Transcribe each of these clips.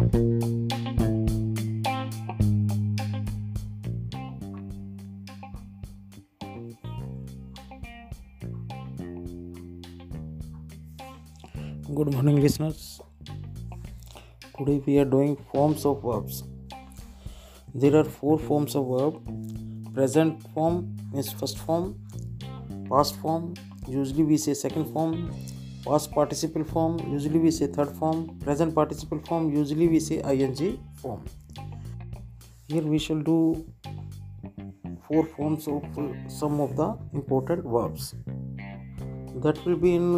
Good morning, listeners. Today we are doing forms of verbs. There are four forms of verb present form means first form, past form, usually we say second form, past participle form usually we say third form present participle form usually we say I N G form here we shall do four forms of some of the important verbs that will be in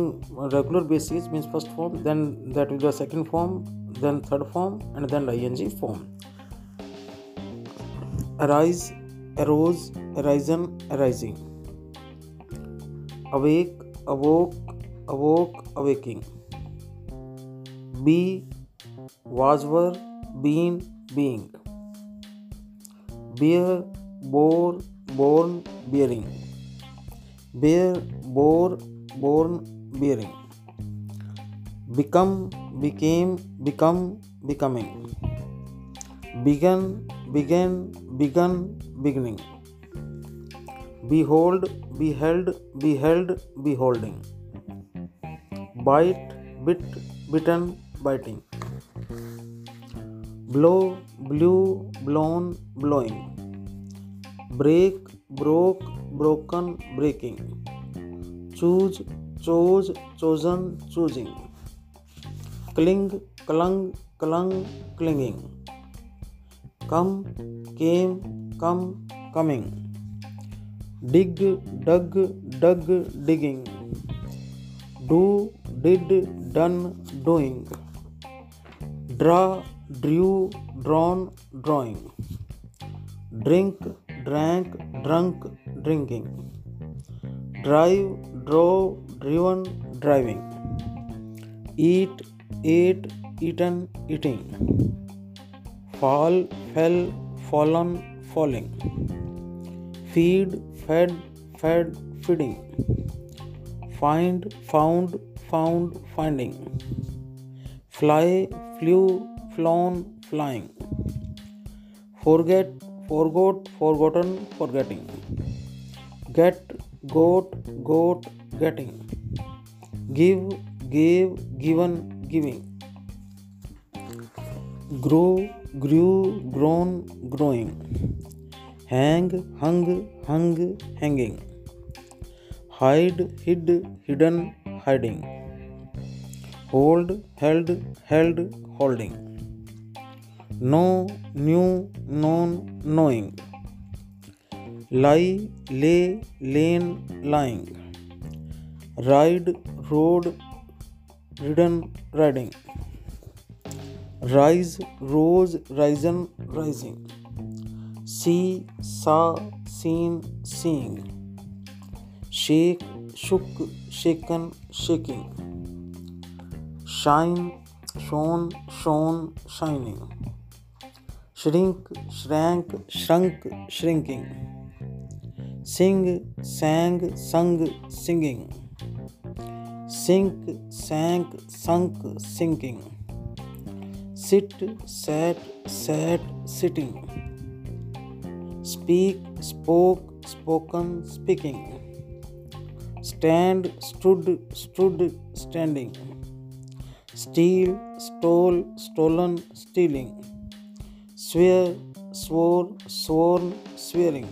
regular basis means first form then that will the second form then third form and then I N G form arise arose arisen arising awake awoke awoke awaking. Be was were been being. Bear bore born bearing. Bear bore born bearing. Become became become becoming. Began began begun beginning. Behold beheld beheld beholding bite bit bitten biting blow blew blown blowing break broke broken breaking choose chose chosen choosing cling clung clung clinging come came come coming dig dug dug digging do did done doing. Draw drew drawn drawing. Drink drank drunk drinking. Drive drove driven driving. Eat ate eaten eating. Fall fell fallen falling. Feed fed fed feeding. Find found found finding. Fly flew flown flying. Forget forgot forgotten forgetting. Get got got getting. Give gave given giving. Grow grew grown growing. Hang hung hung hanging. Hide hid hidden hiding hold held held holding know knew known knowing lie lay lain lying ride rode ridden riding rise rose risen rising see saw seen seeing shake shook shaken shaking shine shone shone shining shrink shrank shrunk shrinking sing sang sung singing sink sank sunk sinking sit sat sat sitting speak spoke spoken speaking stand stood stood standing steal, stole, stolen, stealing. Swear, swore sworn swearing.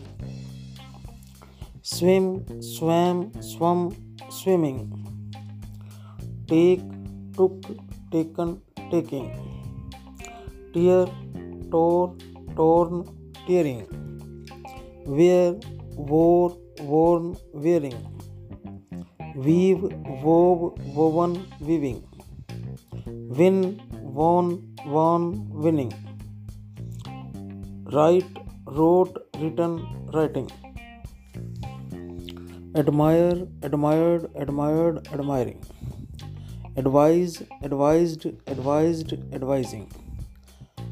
Swim, swam, swum, swimming. Take, took, taken, taking. Tear, tore, torn, tearing. Wear, wore, worn wearing weave wove, woven, weaving. Win won won winning. Write wrote written writing. Admire admired admired admiring. Advise advised advised advising.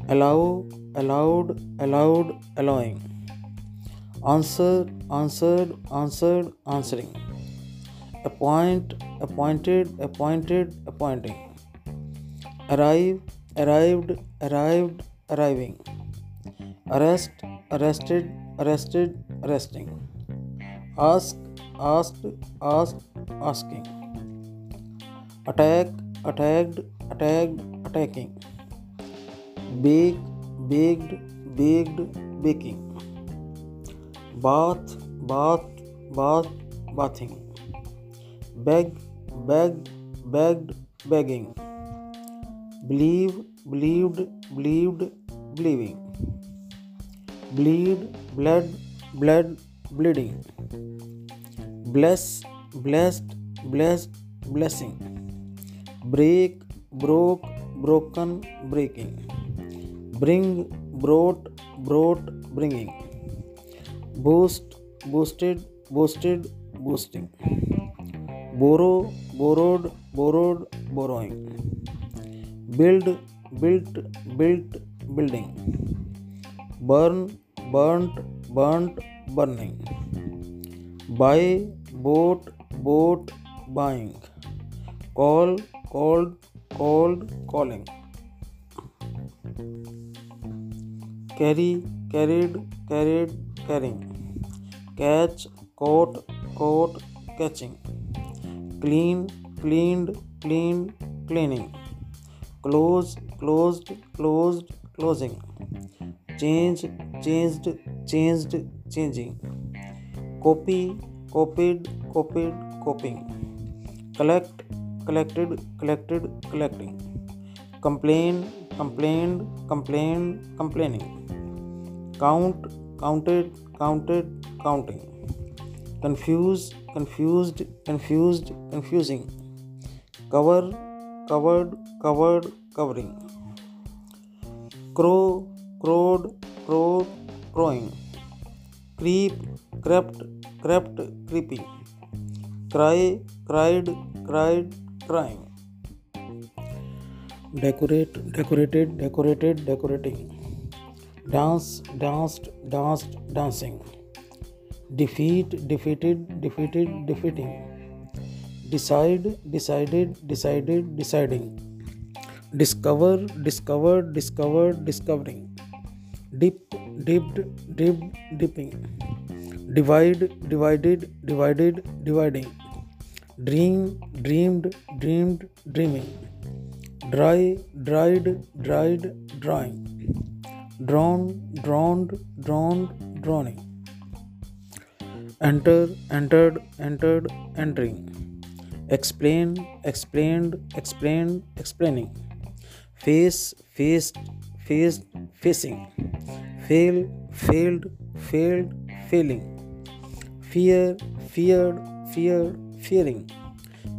Allow allowed allowed allowing. Answer answered answered answering. Appoint appointed appointed appointing arrive arrived arrived arriving. Arrest arrested arrested arresting. Ask asked asked asking. Attack attacked attacked attacking. Bake baked baked baking. Bath bath bath bathing. Beg begged begged begging believe believed believed believing bleed bled bled bleeding bless blessed blessed blessing break broke broken breaking bring brought brought bringing boost boosted boosted boosting borrow borrowed borrowed borrowing build built built building burn burnt burnt burning buy bought bought buying call called called calling carry carried carried carrying catch caught caught catching clean cleaned cleaned cleaning close closed closed closing. Change changed changed changing. Copy copied copied copying. Collect collected collected collecting. Complain complained complained complaining. Count counted counted counting. Confuse confused confused confusing. Cover covered covered covering crow crowed crow crowing creep crept crept creeping cry cried cried crying decorate decorated decorated decorating dance danced danced dancing defeat defeated defeated defeating decide decided decided deciding. Discover discovered discovered discovering. Dip dipped dipped dipping. Divide divided divided dividing. Dream dreamed dreamed dreaming. Dry dried dried drying drawn drawn drawn drowning enter entered entered entering explain explained explained explaining. Face faced faced facing. Fail failed failed failing. Fear feared feared fearing.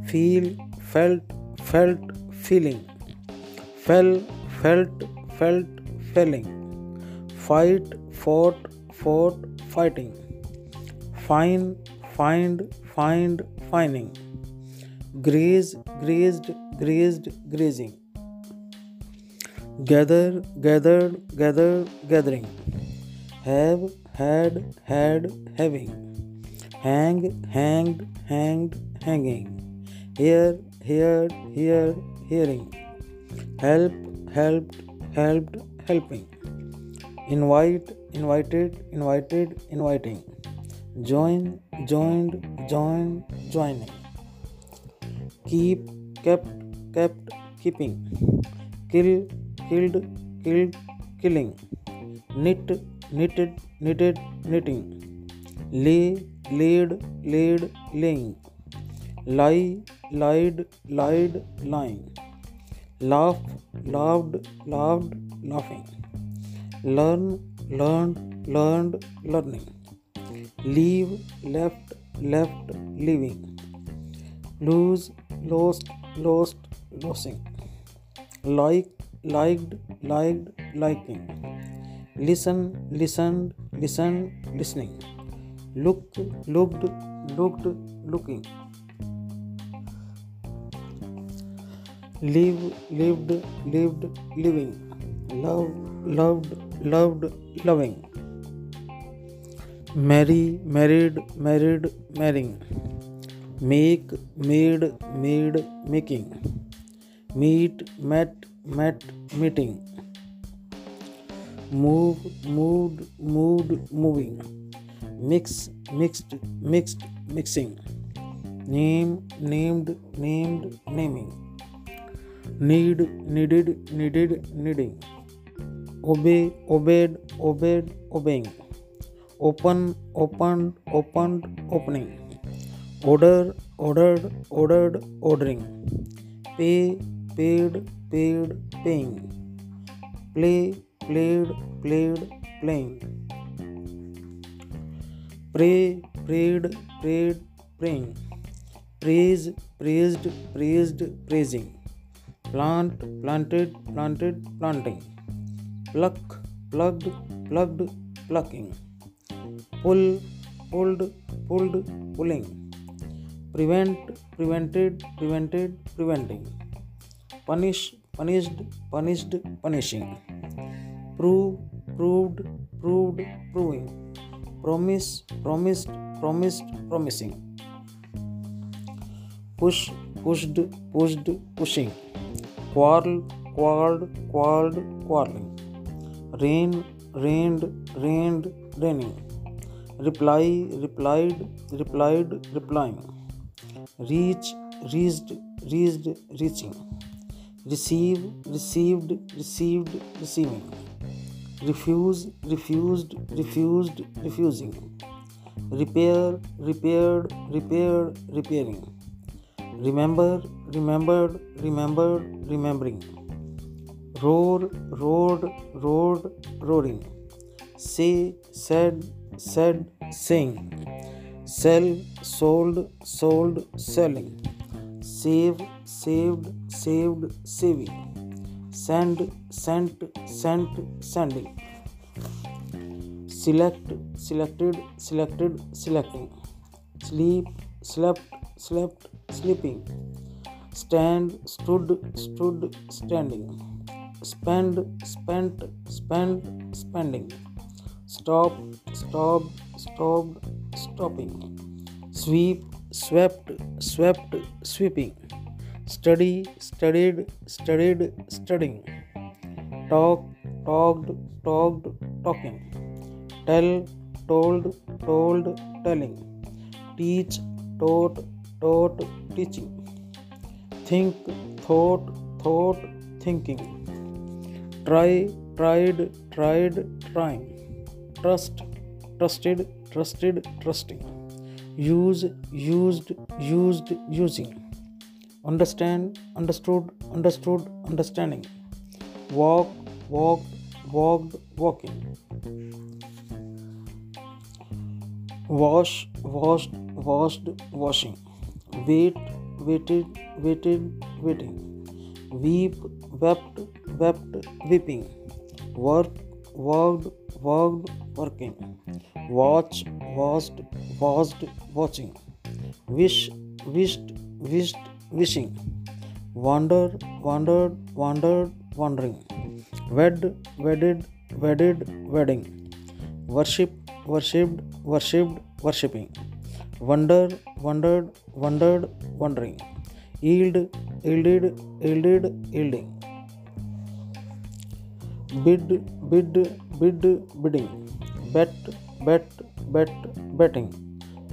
Feel felt felt feeling. Fell felt felt felling fight fought fought fighting. Fine find find finding graze grazed grazed grazing. Gather gathered gathered gathering. Have had had having. Hang hanged hanged hanging. Hear heard heard hearing. Help helped helped helping. Invite invited invited inviting. Join joined joined joining keep kept kept keeping kill killed killed killing knit knitted knitted knitting lay laid laid laying lie lied lied lying laugh laughed laughed laughing learn learn learn learning leave left left leaving lose lost lost losing. Like liked liked liking. Listen listened listened listening. Look looked looked looking. Live lived lived living. Love loved loved loving. Marry married married marrying make, made made, making, meet, met met, meeting, move, moved moved, moving, mix, mixed mixed, mixing, name, named named, naming, need, needed needed, needing, obey, obeyed obeyed, obeying, open open open opening order ordered ordered ordering. Pay paid paid paying. Play played played playing. Pray prayed prayed praying. Praise praised praised praising. Plant planted planted planting. Pluck plugged plugged plucking. Pull pulled pulled pulling prevent prevented prevented preventing. Punish punished punished punishing. Prove proved proved proving. Promise promised promised promising. Push pushed pushed pushing. Quarrel quarreled quarreled quarreling. Rain rained rained raining. Reply replied replied replying reach reached reached reaching. Receive received received receiving. Refuse refused refused refusing. Repair repaired repaired repairing. Remember remembered remembered remembering. Roar roared roared roaring. Say said said saying sell sold sold selling. Save saved saved saving. Send sent sent sending. Select selected selected selecting. Sleep slept slept sleeping. Stand stood stood standing. Spend spent spent spending. Stop stopped stopped stopping sweep swept swept sweeping study studied studied studying talk talked talked talking tell told told telling teach taught taught teaching think thought thought thinking try tried tried trying trust trusted trusted trusting. Use used used using. Understand understood understood understanding. Walk walked walked walking. Wash washed washed washing. Wait waited waited waiting. Weep wept wept weeping. Work worked worked working. Watch watched watched watching. Wish wished wished wishing. Wander wandered wandered wandering wed wedded wedded wedding. Worship worshipped worshipped worshipping. Wonder wondered wondered wondering. Yield yielded yielded yielding. Bid bid bid bidding. Bet bet bet betting.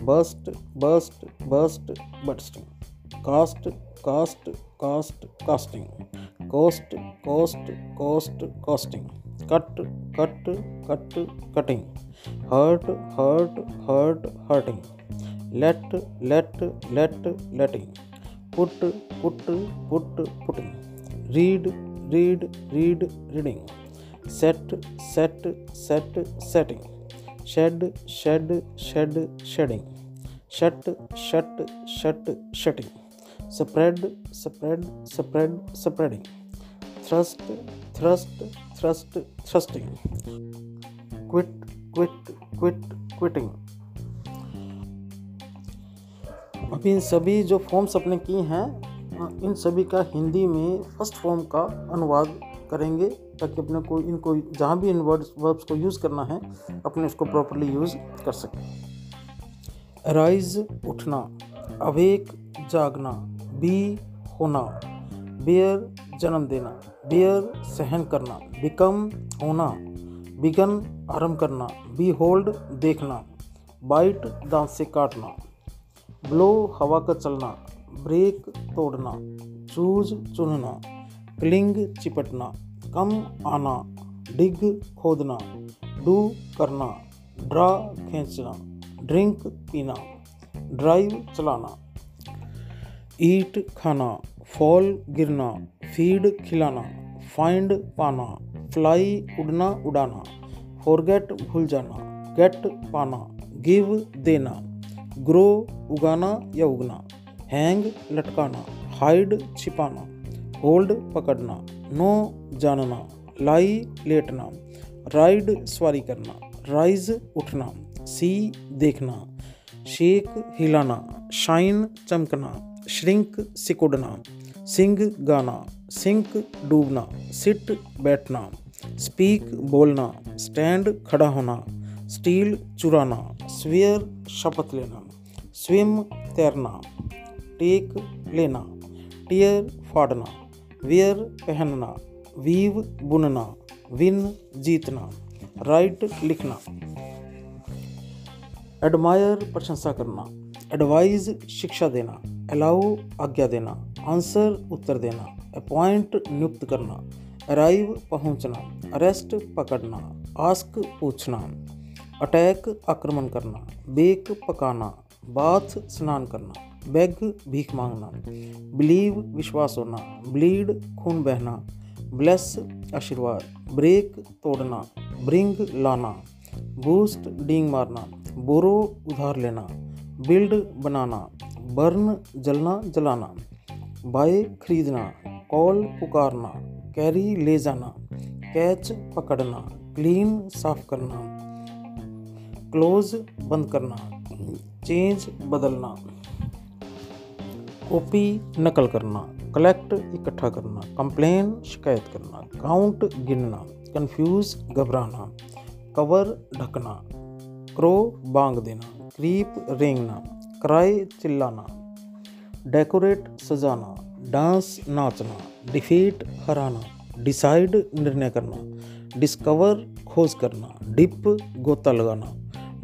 Burst burst burst bursting. Cast cast cast casting cost cost cost costing. Cut cut cut cutting. Hurt hurt hurt hurting. Let let let letting. Put put put putting. Read read read reading set set set setting shed shed shed shedding shut shut shut shutting spread spread spread spreading thrust thrust thrust thrusting quit quit quit quitting अभी इन सभी जो forms अपने की हैं, इन सभी का हिंदी में फ़र्स्ट फॉर्म का अनुवाद करेंगे। ताकि अपने को इनको जहाँ भी इन वर्ड्स वर्ब्स को यूज़ करना है, अपने उसको प्रॉपरली यूज़ कर सकें। अराइज उठना। अवेक जागना। बी होना। बेयर जन्म देना। बेयर सहन करना। बिकम होना। बिगन आरंभ करना। बी होल्ड देखना। बाइट दांत से काटना। ब्लो हवा का चलना। ब्रेक तोड़ना। चूज़ चुनना। क्लिंग चिपटना। कम आना, डिग खोदना, डू करना, ड्रा खींचना, ड्रिंक पीना, ड्राइव चलाना, ईट खाना, फॉल गिरना, फ़ीड खिलाना, फाइंड पाना, फ्लाई उड़ना उड़ाना, फॉरगेट भूल जाना, गेट पाना, गिव देना, ग्रो उगाना या उगना, हैंग लटकाना, हाइड छिपाना, होल्ड पकड़ना। नो जानना, लाई लेटना, राइड सवारी करना, राइज उठना, सी देखना, शेक हिलाना, शाइन चमकना, श्रिंक सिकुड़ना, सिंग गाना, सिंक डूबना, सिट बैठना, स्पीक बोलना, स्टैंड खड़ा होना, स्टील चुराना, स्वेयर शपथ लेना, स्विम तैरना, टेक लेना, टीयर फाड़ना। वेयर पहनना, वीव बुनना, विन जीतना, राइट लिखना। एडमायर प्रशंसा करना, एडवाइज शिक्षा देना, अलाउ आज्ञा देना, आंसर उत्तर देना, अपॉइंट नियुक्त करना, अराइव पहुँचना, अरेस्ट पकड़ना, आस्क पूछना, अटैक आक्रमण करना, बेक पकाना, बाथ स्नान करना। बेग भीख मांगना, बिलीव विश्वास होना, ब्लीड खून बहना, ब्लेस आशीर्वाद, ब्रेक तोड़ना, ब्रिंग लाना, बूस्ट डींग मारना, बोरो उधार लेना, बिल्ड बनाना, बर्न जलना जलाना, बाय खरीदना, कॉल पुकारना, कैरी ले जाना, कैच पकड़ना, क्लीन साफ़ करना, क्लोज बंद करना, चेंज बदलना। कॉपी नकल करना, कलेक्ट इकट्ठा करना, कंप्लेन शिकायत करना, काउंट गिनना, कंफ्यूज घबराना, कवर ढकना क्रो बांग देना, क्रीप रेंगना, क्राई चिल्लाना, डेकोरेट सजाना, डांस नाचना, डिफीट हराना, डिसाइड निर्णय करना, डिस्कवर खोज करना, डिप गोता लगाना,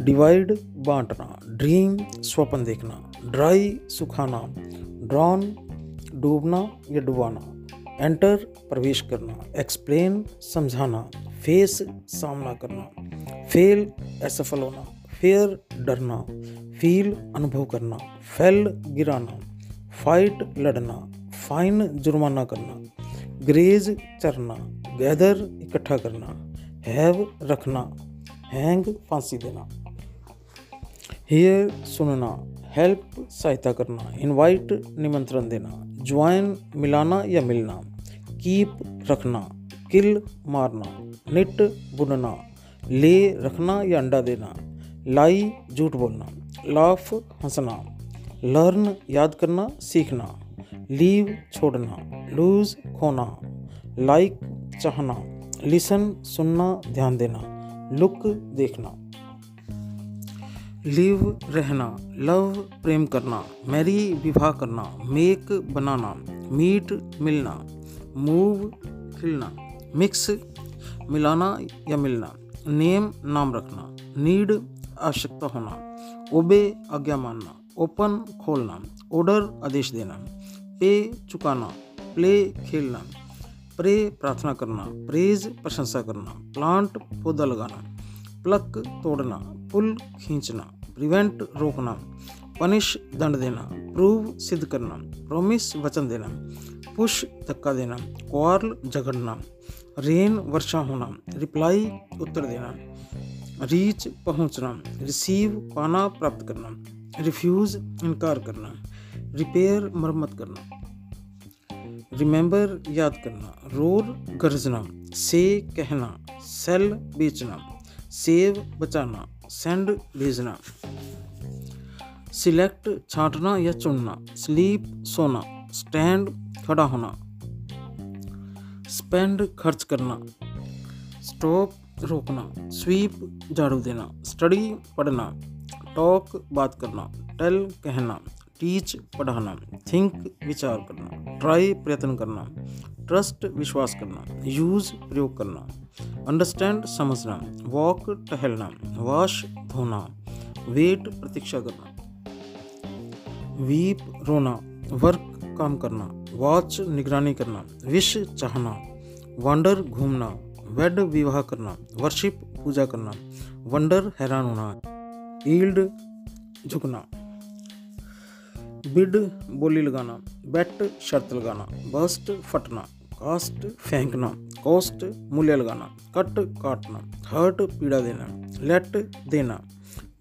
डिवाइड बांटना, ड्रीम स्वप्न देखना, ड्राई सुखाना ड्रॉन, डूबना या डुबाना। एंटर, प्रवेश करना। एक्सप्लेन, समझाना। फेस, सामना करना। फेल, असफल होना। फेयर, डरना। फील, अनुभव करना। फेल, गिराना। फाइट, लड़ना। फाइन, जुर्माना करना। ग्रेज, चरना। गैदर, इकट्ठा करना। हैव, रखना। हैंग, फांसी देना। हेयर, सुनना। हेल्प सहायता करना इनवाइट निमंत्रण देना ज्वाइन मिलाना या मिलना कीप रखना किल मारना निट बुनना, ले रखना या अंडा देना लाई झूठ बोलना लाफ हंसना लर्न याद करना, सीखना लीव छोड़ना लूज खोना लाइक चाहना लिसन सुनना, ध्यान देना लुक देखना। लिव रहना, लव प्रेम करना, मैरी विवाह करना, मेक बनाना, मीट मिलना, मूव खिलना, मिक्स मिलाना या मिलना, नेम नाम रखना, नीड आवश्यकता होना, ओबे आज्ञा मानना, ओपन खोलना, ऑर्डर आदेश देना, पे चुकाना, प्ले खेलना, प्रे प्रार्थना करना, प्रेज प्रशंसा करना, प्लांट पौधा लगाना, प्लक तोड़ना पुल खींचना प्रिवेंट रोकना पनिश दंड देना प्रूव सिद्ध करना प्रोमिस वचन देना पुश धक्का देना क्वार्ल झगड़ना रेन वर्षा होना रिप्लाई उत्तर देना रीच पहुँचना रिसीव पाना प्राप्त करना रिफ्यूज इनकार करना रिपेयर मरम्मत करना रिमेंबर याद करना रोर गरजना से कहना सेल बेचना सेव बचाना सेंड भेजना सिलेक्ट छांटना या चुनना। स्लीप सोना। स्टैंड खड़ा होना। स्पेंड खर्च करना। स्टॉप रोकना। स्वीप झाड़ू देना। स्टडी पढ़ना। टॉक बात करना। टेल कहना। टीच पढ़ाना थिंक विचार करना ट्राई प्रयत्न करना ट्रस्ट विश्वास करना यूज़ प्रयोग करना अंडरस्टैंड समझना वॉक टहलना वॉश धोना वेट प्रतीक्षा करना वीप रोना वर्क काम करना वॉच निगरानी करना विश चाहना वंडर घूमना वेड विवाह करना वर्शिप पूजा करना वंडर हैरान होना ईल्ड झुकना। बिड, बोली लगाना, बेट, शर्त लगाना, बस्ट, फटना, कास्ट, फेंकना, कॉस्ट, मूल्य लगाना, कट, काटना, हर्ट, पीड़ा देना, लेट, देना,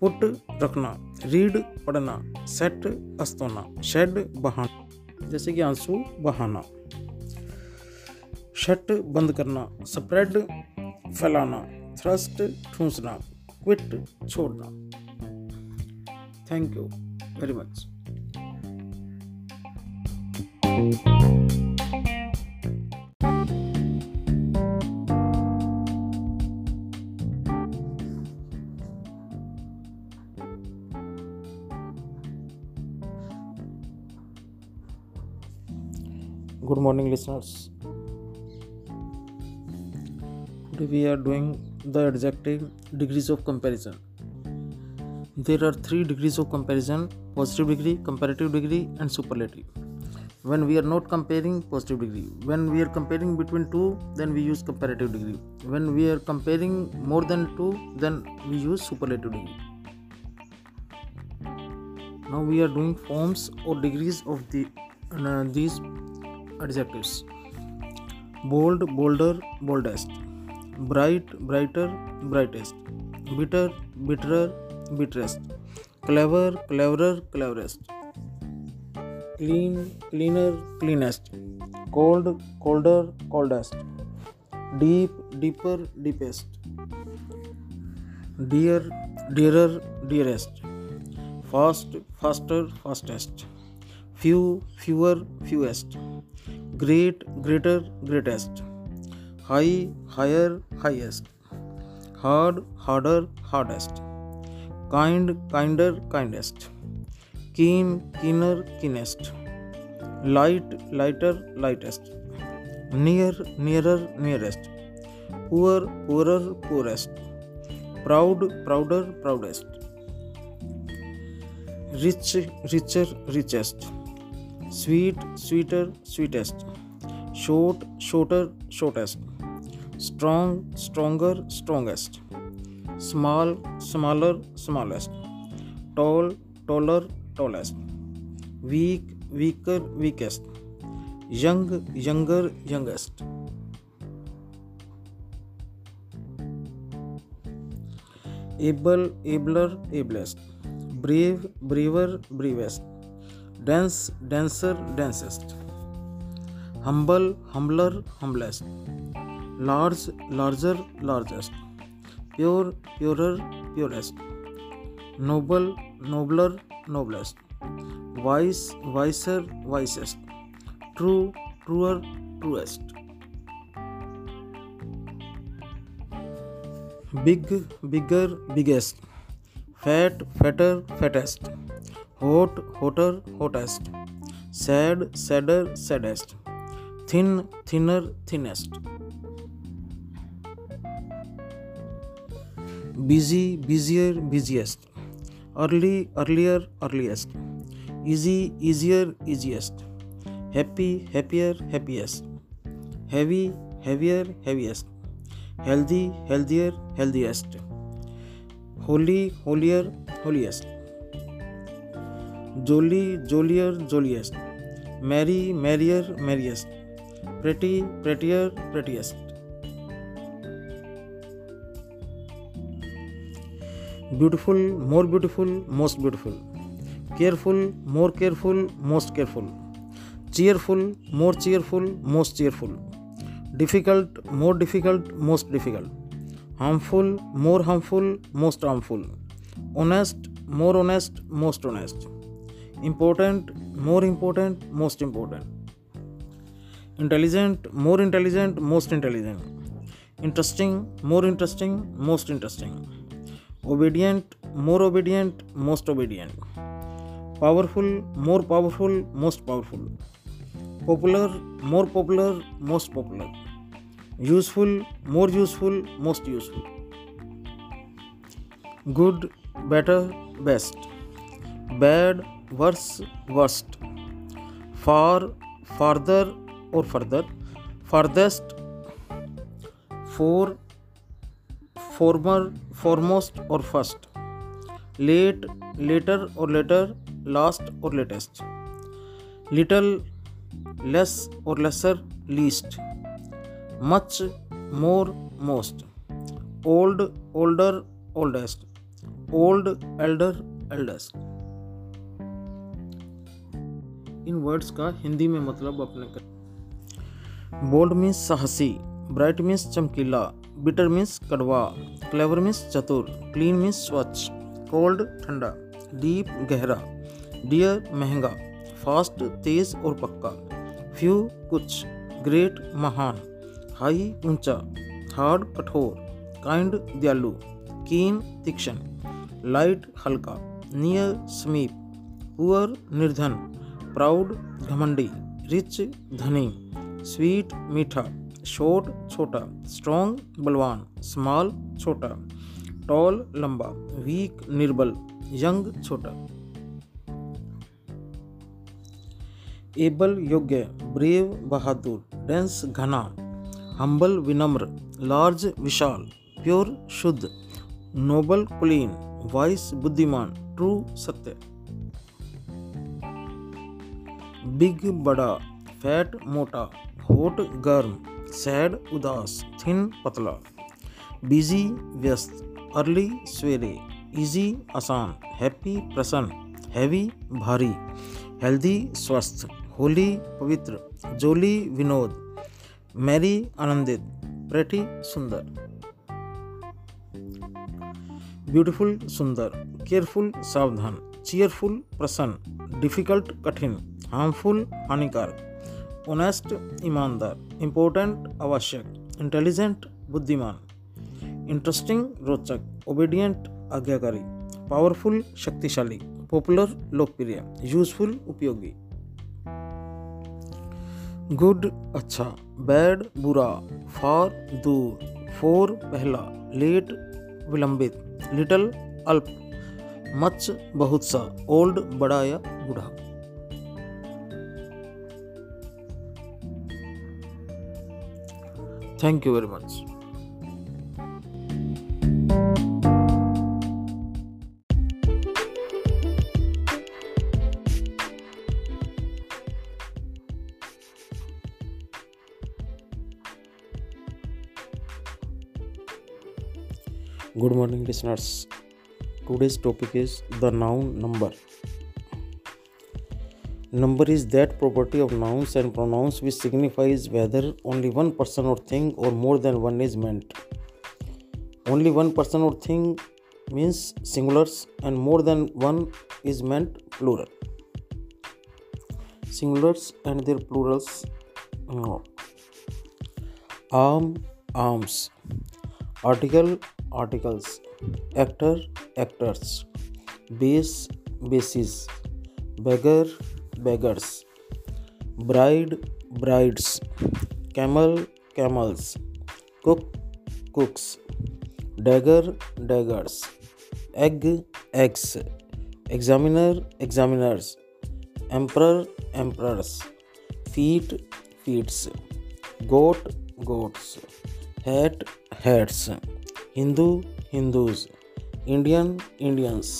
पुट, रखना, रीड, पढ़ना, सेट, अस्तोना, शेड, बहाना, जैसे कि आँसू, बहाना, शट, बंद करना, स्प्रेड, फैलाना, थ्रस्ट, ठूंसना, क्विट, छोड़ना। Thank you very much good morning listeners. Today we are doing the adjective degrees of comparison. There are three degrees of comparison positive degree comparative degree and superlative when we are not comparing positive degree when we are comparing between two then we use comparative degree. When we are comparing more than two then we use superlative degree. Now we are doing forms or degrees of the uh, these adjectives. Bold bolder boldest. Bright brighter brightest. Bitter bitterer bitterest. Clever cleverer cleverest clean cleaner cleanest. Cold colder coldest. Deep deeper deepest. Dear dearer dearest. Fast faster fastest. Few fewer fewest. Great greater greatest. High higher highest. Hard harder hardest. Kind kinder kindest keen keener keenest light lighter lightest near nearer nearest poor poorer poorest proud prouder proudest rich richer richest sweet sweeter sweetest short shorter shortest strong stronger strongest small smaller smallest tall taller tallest weak weaker weakest young younger youngest able abler ablest brave braver bravest dense denser densest humble humbler humblest large larger largest pure purer purest noble nobler noblest wise wiser wisest true truer truest big bigger biggest fat fatter fattest hot hotter hottest sad sadder saddest thin thinner thinnest busy busier busiest early earlier earliest easy easier easiest happy happier happiest heavy heavier heaviest healthy healthier healthiest holy holier holiest jolly jollier jolliest merry merrier merriest pretty prettier prettiest beautiful more beautiful most beautiful. Careful more careful most careful. Cheerful more cheerful most cheerful. Difficult more difficult most difficult. Harmful more harmful most harmful. Honest more honest most honest. Important more important most important. Intelligent more intelligent most intelligent. Interesting more interesting most interesting obedient more obedient most obedient. Powerful more powerful most powerful. Popular more popular most popular. Useful more useful most useful. Good better best. Bad worse worst. Far farther or further. Farthest for former foremost और first late later और latter last और latest little less और lesser least much more most old older oldest old elder eldest इन words का हिंदी में मतलब अपने bold means साहसी bright means चमकीला बिटर मीन्स कड़वा क्लेवर मीन्स चतुर क्लीन मीन्स स्वच्छ कोल्ड ठंडा डीप गहरा डियर महँगा फास्ट तेज और पक्का फ्यू कुछ ग्रेट महान हाई ऊँचा हार्ड कठोर काइंड दयालु कीन तीक्ष्ण लाइट हल्का नियर समीप पुअर निर्धन प्राउड घमंडी रिच धनी स्वीट मीठा शॉर्ट छोटा स्ट्रॉन्ग बलवान स्मॉल छोटा टॉल लंबा वीक निर्बल यंग छोटा। एबल, योग्य ब्रेव बहादुर डेंस घना हम्बल विनम्र लार्ज विशाल प्योर शुद्ध नोबल कुलीन वाइस बुद्धिमान ट्रू सत्य। बिग, बड़ा फैट मोटा होट गर्म सैड, उदास, थिन, पतला। बिज़ी, व्यस्त, अर्ली, सवेरे, इजी, आसान, हैप्पी, प्रसन्न, हैवी, भारी। हेल्दी, स्वस्थ, होली, पवित्र, जोली, विनोद, मैरी, आनंदित प्रेटी सुंदर। ब्यूटीफुल, सुंदर, केयरफुल, सावधान, चीयरफुल, प्रसन्न, डिफ़िकल्ट, कठिन, हार्मफुल, हानिकारक। ओनेस्ट ईमानदार इम्पोर्टेंट आवश्यक इंटेलिजेंट बुद्धिमान इंटरेस्टिंग रोचक ओबीडियंट आज्ञाकारी पावरफुल शक्तिशाली पॉपुलर लोकप्रिय यूजफुल उपयोगी गुड अच्छा बैड बुरा फार दूर फोर पहला लेट विलंबित लिटल अल्प मच बहुत सा ओल्ड बड़ा या बूढ़ा Thank you very much. Good morning, listeners. Today's topic is the noun number. Number is that property of nouns and pronouns which signifies whether only one person or thing or more than one is meant. Only one person or thing means singulars and more than one is meant plural. Singulars and their plurals no. Arm, arms. Article, articles. Actor, actors. Base, bases. Beggar, beggars bride brides camel camels cook cooks dagger daggers egg eggs examiner examiners emperor emperors feet feets goat goats hat hats hindu hindus indian indians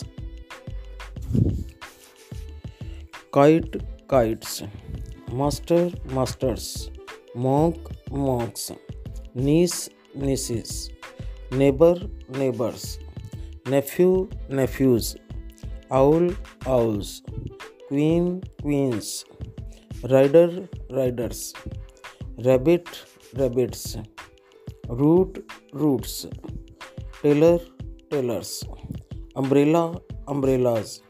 kite kites master masters monk monks niece nieces neighbor neighbors nephew nephews owl owls queen queens rider riders rabbit rabbits root roots tailor tailors umbrella umbrellas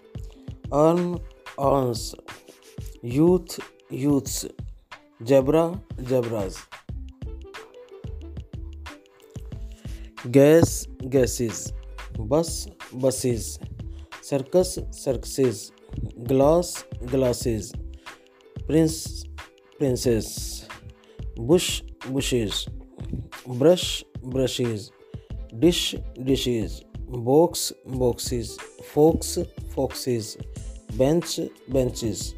urn urns youth, youths, zebra, zebras. Gas, gases, bus, buses, circus, circuses, glass, glasses, prince, princes, bush, bushes, brush, brushes, dish, dishes, box, boxes, fox, foxes bench benches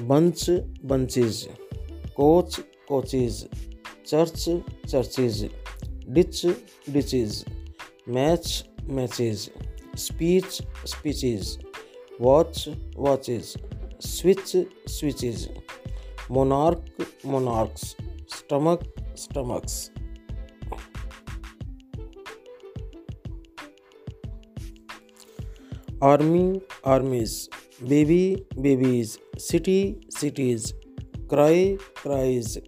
bunch bunches coach coaches church churches ditch ditches match matches speech speeches watch watches switch switches monarch monarchs stomach stomachs army, armies, baby, babies, city, cities, cry cries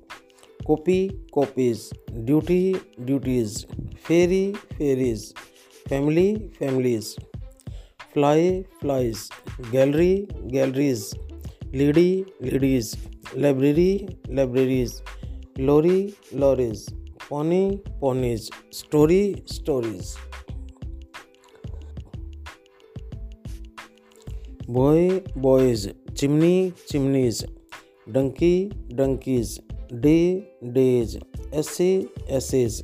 copy, copies, duty, duties, ferry, ferries, family, families, fly, flies, gallery, galleries, lady, ladies, library, libraries, lorry, lorries, pony, ponies, story, stories. Boy boys chimney chimneys donkey donkeys day days essay essays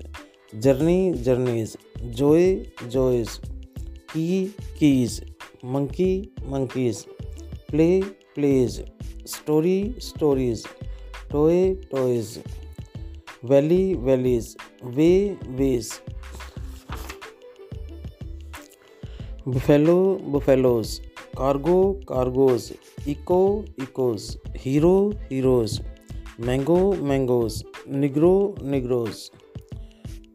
journey journeys joy joys key keys monkey monkeys play plays story stories toy toys valley valleys way ways buffalo buffaloes cargo cargoes echo echoes hero heroes mango mangoes negro negroes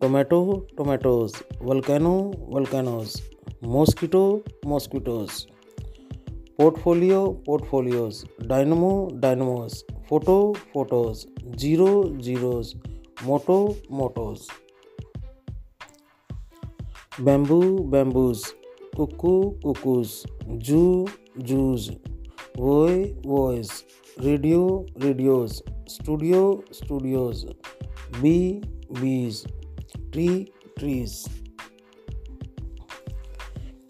tomato tomatoes volcano volcanoes mosquito mosquitoes portfolio portfolios dynamo dynamos photo photos zero zeros motto mottos bamboo bamboos cuckoo cuckoos Jew Jews boy boys radio radios studio studios bee bees tree trees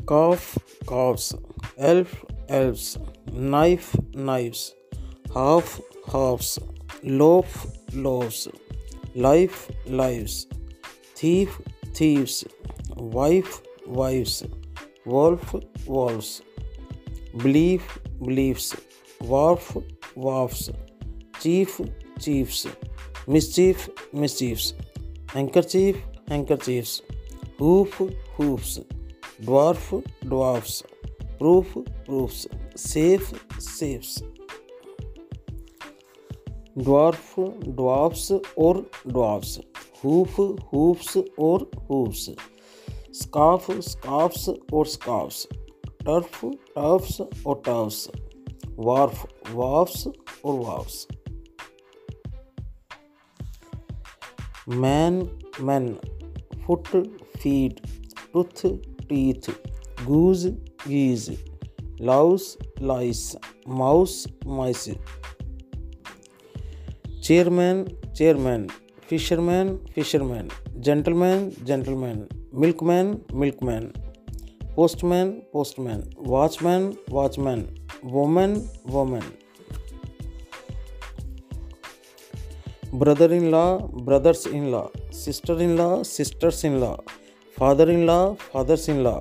calf calves elf elves knife knives half halves loaf loaves life lives thief thieves wife wives wolf wolves. Belief beliefs wharf wharfs chief chiefs. Mischief mischiefs. Handkerchief handkerchiefs. Hoof hoofs. Dwarf dwarfs. Proof proofs. Safe safes. Dwarf dwarfs or dwarfs. Hoof hoofs or hoofs scarf, scarfs और scarfs. Turf, turfs और turfs. Wharf, wharfs और wharfs. Man men. Foot, feet. Tooth, teeth. Goose, geese. Louse, lice. Mouse, mice. Chairman chairmen. Fisherman fishermen gentleman gentlemen milkman milkmen postman postmen watchman watchmen woman women brother in law brothers in law sister in law sisters in law father in law fathers in law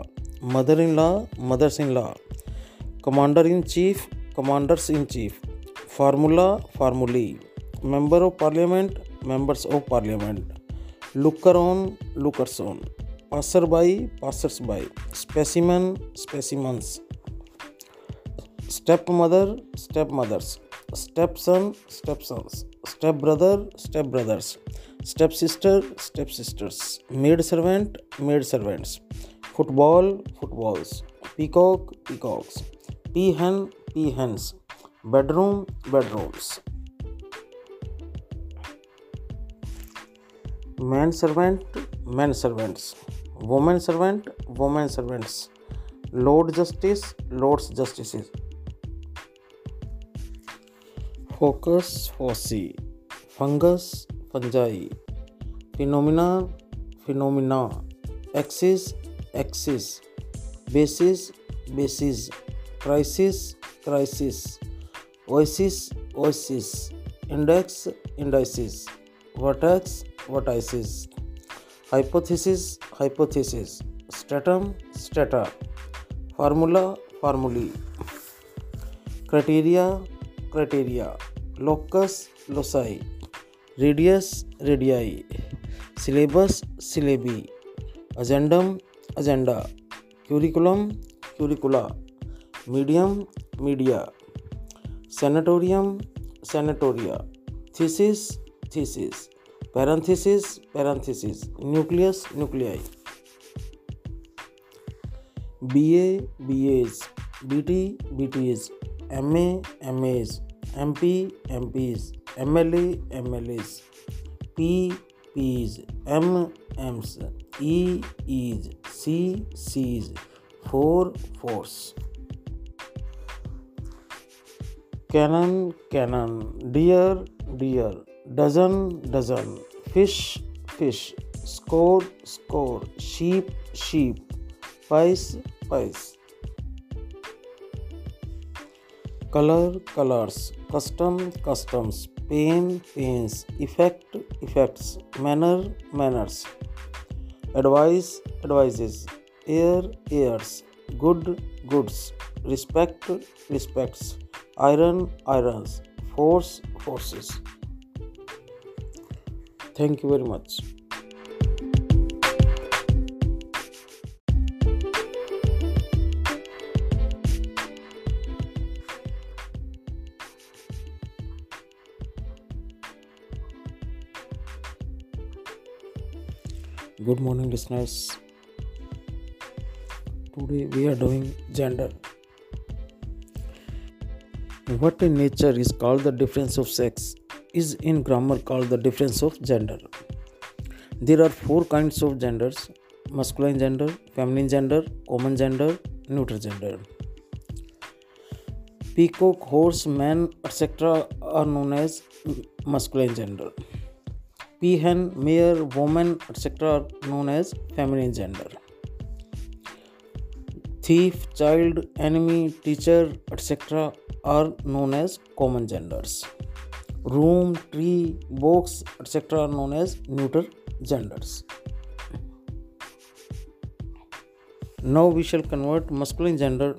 mother in law mothers in law commander in chief commanders in chief formula formulae member of parliament members of parliament looker on lookers on passerby passersby specimen specimens stepmother stepmothers stepson stepsons stepbrother stepbrothers stepsister stepsisters maid servant maid servants football footballs peacock peacocks peahen peahens bedroom bedrooms man servant, men servants. Women servant, women servants. Lord justice, lords justice focus foci. Fungus fungi. Phenomena phenomena. Axis axes. Basis bases. Crisis crises. Oasis oases index indices vertex, vertices, hypothesis, hypothesis, stratum, strata, formula, formulae, criteria, criteria, locus, loci, radius, radii, syllabus, syllabi, agendum, agenda, curriculum, curricula, medium, media, sanatorium, sanatoria, thesis, thesis parenthesis parentheses nucleus nuclei B A B As B T B T s M A M As M P M Ps M L A M L As P Ps M Ms E Es C Cs four fours cannon cannon deer deer dozen, dozen, fish, fish, score, score, sheep, sheep, pies, pies. Color, colors, custom, customs, pain, pains, effect, effects, manner, manners, advice, advises, air, airs, good, goods, respect, respects, iron, irons, force, forces. Thank you very much. Good morning, listeners. Today we are doing gender. What in nature is called the difference of sex is in grammar called the difference of gender. There are four kinds of genders masculine gender, feminine gender, common gender, neuter gender. Peacock, horse, man, etc. are known as masculine gender. Peahen, mare, woman, etc. are known as feminine gender. Thief, child, enemy, teacher, etc. are known as common genders. Room, tree, box, etc. are known as neuter genders. Now we shall convert masculine gender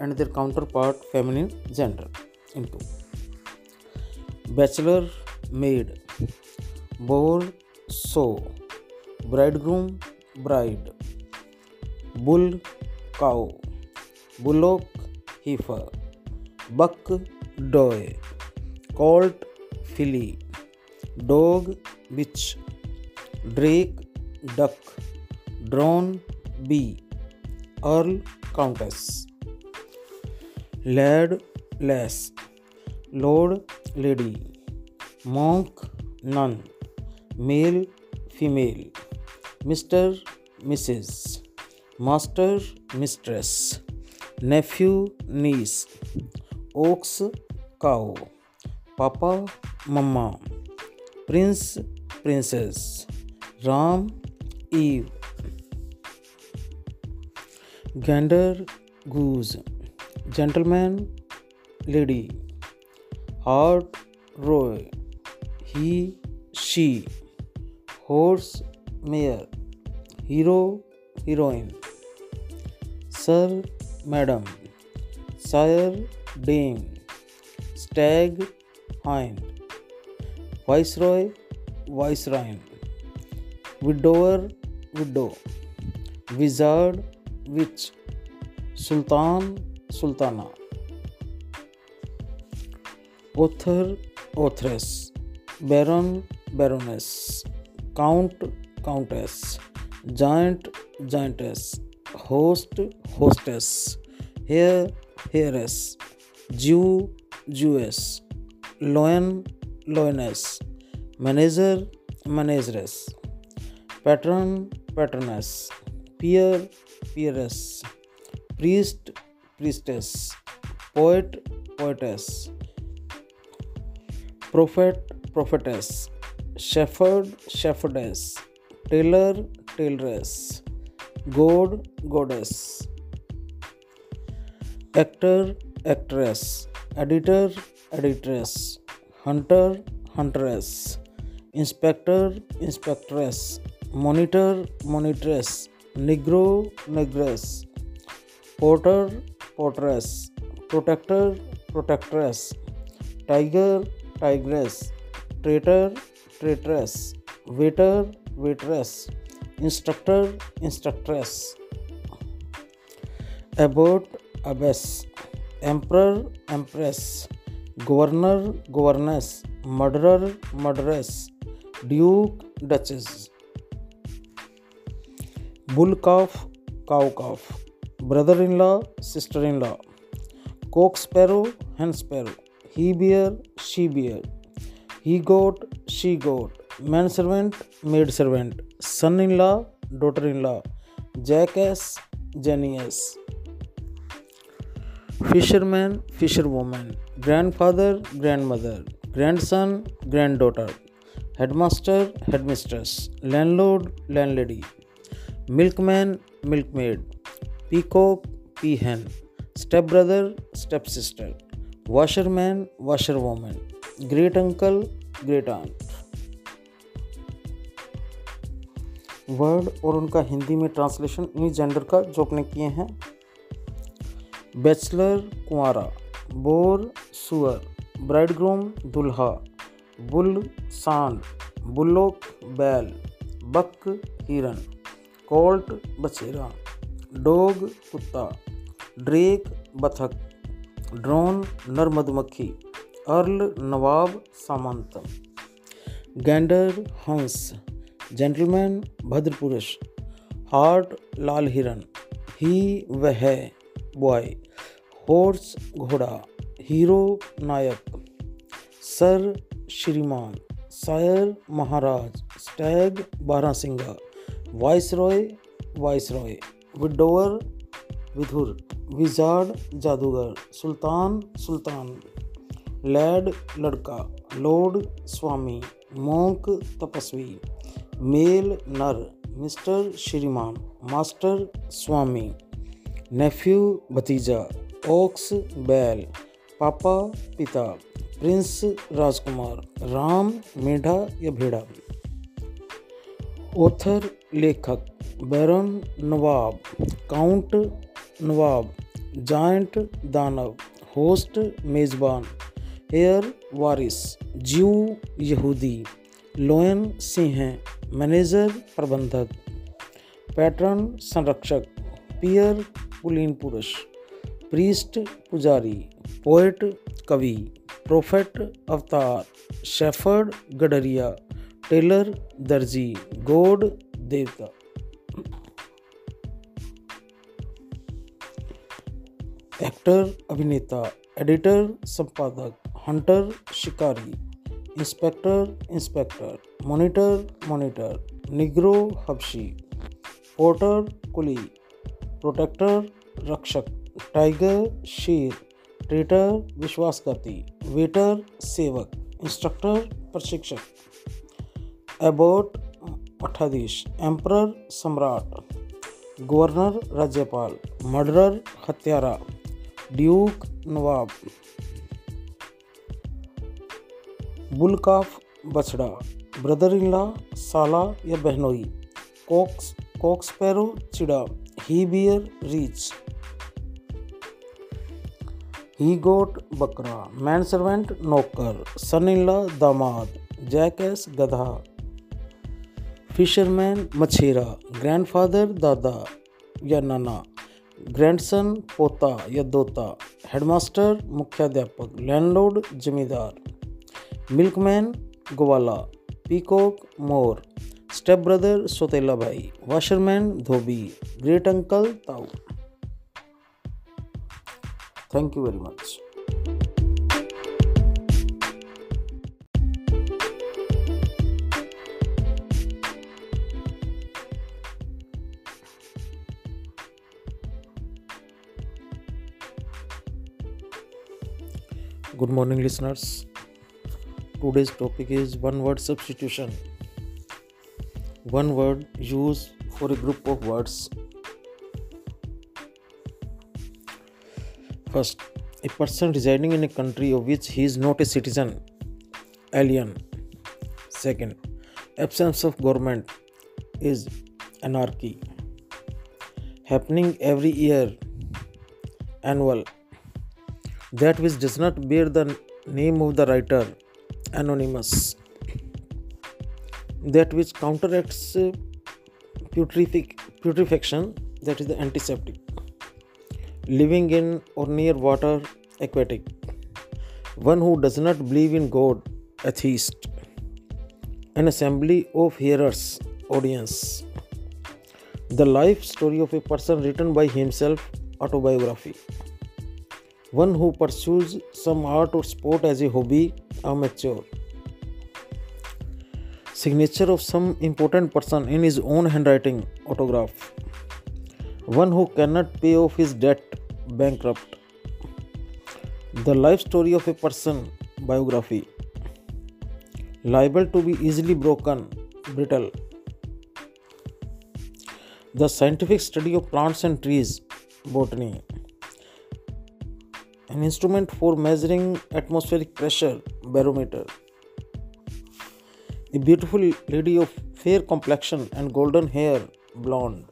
and their counterpart feminine gender into bachelor, maid, boar, sow, bridegroom, bride, bull, cow, bullock, heifer, buck, doe, colt, filly dog, bitch, drake, duck, drone, bee, earl, countess. Lad, lass, lord, lady, monk, nun, male, female, mister, missus, master, mistress, nephew, niece, ox, cow. Papa, mamma, prince, princess, ram, ewe. Gander, goose. Gentleman, lady. Hart, roe. He, she. Horse, mare. Hero, heroine. Sir, madam. Sire dame stag ion viceroy vicereine widower widow wizard witch sultan sultana author authoress baron baroness count countess giant giantess host hostess heir heiress jew jewess lion, lioness, manager, manageress, patron, patroness, peer, peeress, priest, priestess, poet, poetess, prophet, prophetess, shepherd, shepherdess, tailor, tailoress, god, goddess, actor, actress, editor, editress, hunter, huntress, inspector, inspectress, monitor, monitress, negro, negress, porter, portress, protector, protectress, tiger, tigress, traitor, traitress, waiter, waitress, instructor, instructress, abbot, abbess, emperor, empress, governor, governess, murderer, murderess, duke, duchess. Bull calf cow calf brother in law sister in law cock sparrow hen sparrow. He bear, she bear. He goat, she goat. Man servant, maid servant. Son in law daughter in law jackass jenny ass fisherman fisherwoman grandfather grandmother grandson granddaughter headmaster headmistress landlord landlady milkman milkmaid peacock peahen stepbrother stepsister washerman washerwoman great uncle great aunt word और उनका हिंदी में translation इन्हीं gender का जो अपने किए हैं। Bachelor कुंवारा, बोर सुअर ब्राइड ग्रूम दुल्हा, बुल सांड, बुल्लोक बैल, बक हिरन, कोल्ट बछेरा, डोग कुत्ता, ड्रेक बथक, ड्रोन नर मधुमक्खी अर्ल नवाब सामंत। गैंडर हंस, जेंटलमैन भद्र पुरुष हार्ट लाल हिरन, ही वह बॉय हॉर्स घोड़ा, हीरो नायक, सर श्रीमान, सायर महाराज, स्टैग बारहसिंगा viceroy viceroy widower विधुर, विजार्ड जादूगर, सुल्तान सुल्तान, लैड लड़का, लॉर्ड स्वामी, मोंक तपस्वी, मेल नर, मिस्टर श्रीमान, मास्टर स्वामी, नेफ्यू भतीजा ओक्स बैल, पापा, पिता, प्रिंस राजकुमार, राम, मेढा या भेड़ा। ओथर लेखक, बैरन, नवाब, काउंट, नवाब जाइंट दानव, होस्ट, मेज़बान, एयर, वारिस ज्यू यहूदी, लोयन, सिंह, मैनेजर, प्रबंधक, पैटर्न, संरक्षक, पियर कुलीन पुरुष। प्रीस्ट पुजारी पोएट कवि प्रोफेट अवतार शेफर्ड गडरिया टेलर दर्जी, गोड, देवता। एक्टर अभिनेता एडिटर संपादक हंटर शिकारी inspector inspector monitor monitor negro हबशी porter कुली प्रोटेक्टर रक्षक। टाइगर, शेर, ट्रेटर, विश्वासघाती, वेटर, सेवक, इंस्ट्रक्टर, प्रशिक्षक। एबोट मठाधीश एम्पर सम्राट। गवर्नर, राज्यपाल। मर्डरर, हत्यारा। ड्यूक, नवाब। बुलकाफ, बछड़ा। ब्रदर इन लॉ साला या बहनोई। कोक्स कोक्सपैरो चिड़ा। ही बियर रीच। ही गोट बकरा मैन सर्वेंट नौकर सन इन लॉ दामाद, जैकस गधा। फिशरमैन मछेरा ग्रैंडफादर दादा या नाना ग्रैंडसन पोता या दोता हेडमास्टर मुख्याध्यापक लैंडलॉर्ड जमींदार। मिल्कमैन ग्वाला पीकॉक मोर स्टेप ब्रदर सोतेला भाई वाशरमैन धोबी ग्रेट अंकल ताऊ। Thank you very much. Good morning, listeners. Today's topic is one word substitution. One word used for a group of words First, a person residing in a country of which he is not a citizen, alien. Second, absence of government is anarchy. Happening every year, annual. That which does not bear the name of the writer, anonymous. That which counteracts uh, putrific- putrefaction, that is the antiseptic living in or near water, aquatic. One who does not believe in God, atheist. An assembly of hearers, audience. The life story of a person written by himself, autobiography. One who pursues some art or sport as a hobby, amateur. Signature of some important person in his own handwriting, autograph. One who cannot pay off his debt, bankrupt. The life story of a person, biography. Liable to be easily broken, brittle. The scientific study of plants and trees, botany. An instrument for measuring atmospheric pressure, barometer. A beautiful lady of fair complexion and golden hair, blonde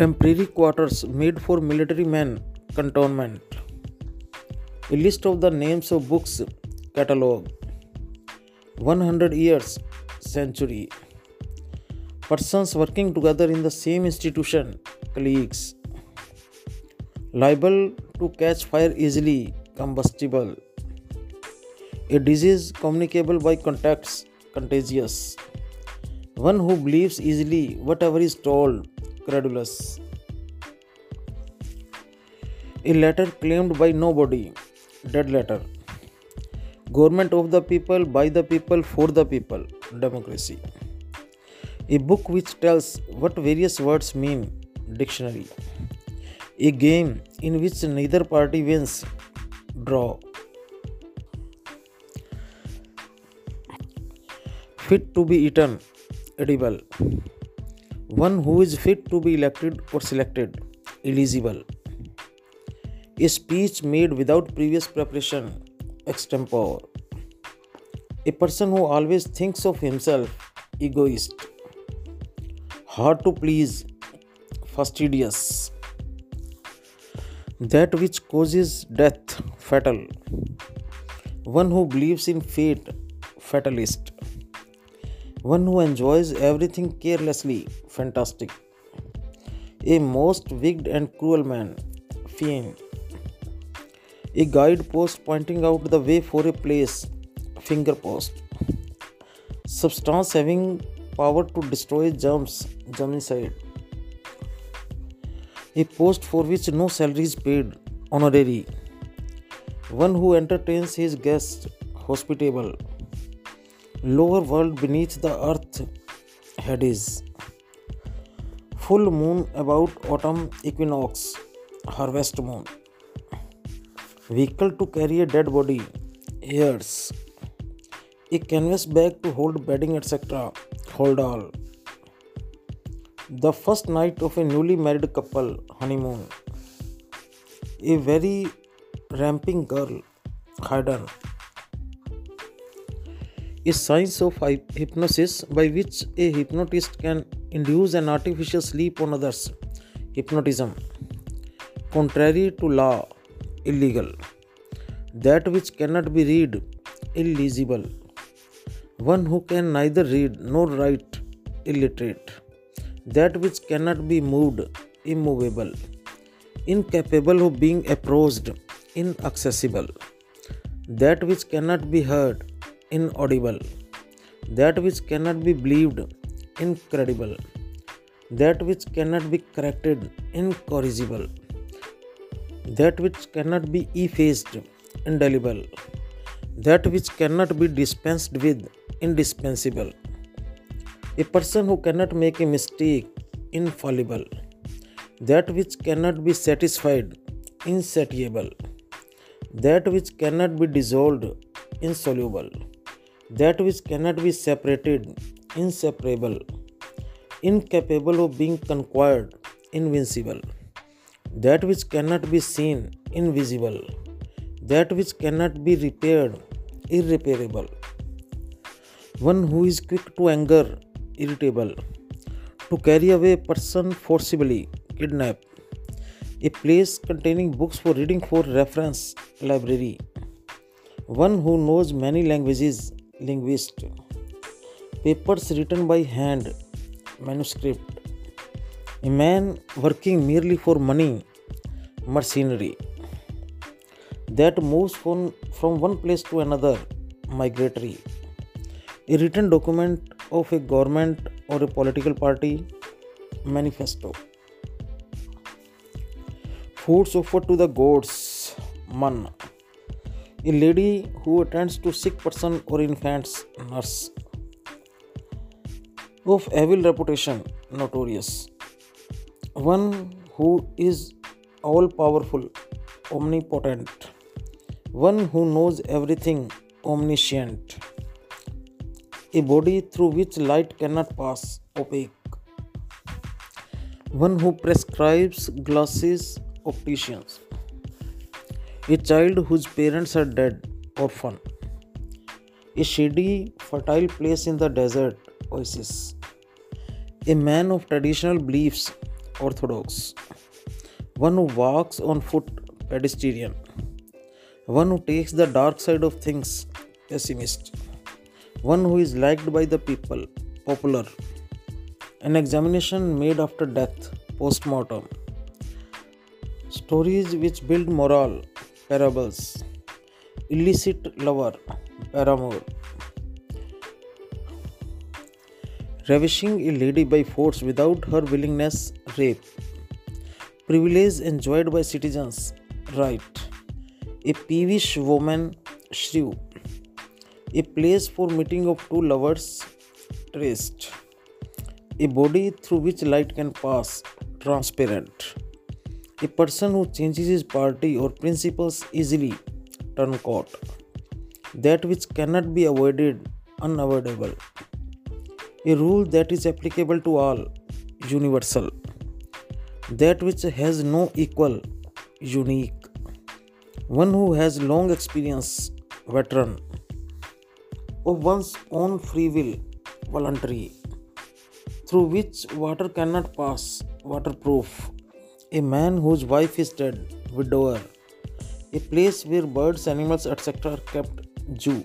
temporary quarters made for military men cantonment. A list of the names of books catalog. 100 years century. Persons working together in the same institution colleagues. Liable to catch fire easily combustible. A disease communicable by contacts contagious. One who believes easily whatever is told credulous. A letter claimed by nobody, dead letter. Government of the people, by the people, for the people, democracy. A book which tells what various words mean, dictionary. A game in which neither party wins, draw. Fit to be eaten, edible one who is fit to be elected or selected, eligible. A speech made without previous preparation, extempore. A person who always thinks of himself, egoist. Hard to please, fastidious. That which causes death, fatal. One who believes in fate, fatalist one who enjoys everything carelessly, fantastic. A most wicked and cruel man, fiend. A guidepost pointing out the way for a place, finger post. Substance having power to destroy germs, germicide. A post for which no salary is paid, honorary. One who entertains his guests, hospitable lower world beneath the earth Hades. Full moon about autumn equinox, harvest moon. Vehicle to carry a dead body, heirs. A canvas bag to hold bedding, etc. Hold all. The first night of a newly married couple, honeymoon. A very ramping girl, hidden is science of hypnosis by which a hypnotist can induce an artificial sleep on others. Hypnotism. Contrary to law illegal. That which cannot be read illegible. One who can neither read nor write illiterate. That which cannot be moved immovable. Incapable of being approached inaccessible. That which cannot be heard inaudible, that which cannot be believed, incredible, that which cannot be corrected, incorrigible, that which cannot be effaced, indelible, that which cannot be dispensed with, indispensable. A person who cannot make a mistake, infallible, that which cannot be satisfied, insatiable, that which cannot be dissolved, insoluble that which cannot be separated, inseparable, incapable of being conquered, invincible, that which cannot be seen, invisible, that which cannot be repaired, irreparable, one who is quick to anger, irritable, to carry away a person forcibly, kidnap, a place containing books for reading for reference, library, one who knows many languages, linguist, papers written by hand, manuscript, a man working merely for money, mercenary, that moves from, from one place to another, migratory, a written document of a government or a political party, manifesto. Foods offered to the gods, man. A lady who attends to sick person or infants, nurse. Of evil reputation, notorious. One who is all powerful, omnipotent. One who knows everything, omniscient a body through which light cannot pass, opaque. One who prescribes glasses, opticians. A child whose parents are dead, orphan. A shady, fertile place in the desert, oasis. A man of traditional beliefs, orthodox. One who walks on foot, pedestrian. One who takes the dark side of things, pessimist one who is liked by the people, popular. An examination made after death, post mortem. Stories which build morale, parables. Illicit lover, paramour. Ravishing a lady by force without her willingness, rape. Privilege enjoyed by citizens, right. A peevish woman, shrew a place for meeting of two lovers traced a body through which light can pass transparent a person who changes his party or principles easily turncoat that which cannot be avoided unavoidable. A rule that is applicable to all universal. That which has no equal unique. One who has long experience veteran. Of one's own free will, voluntary, through which water cannot pass, waterproof. A man whose wife is dead, widower. A place where birds, animals, etc. are kept, Jew.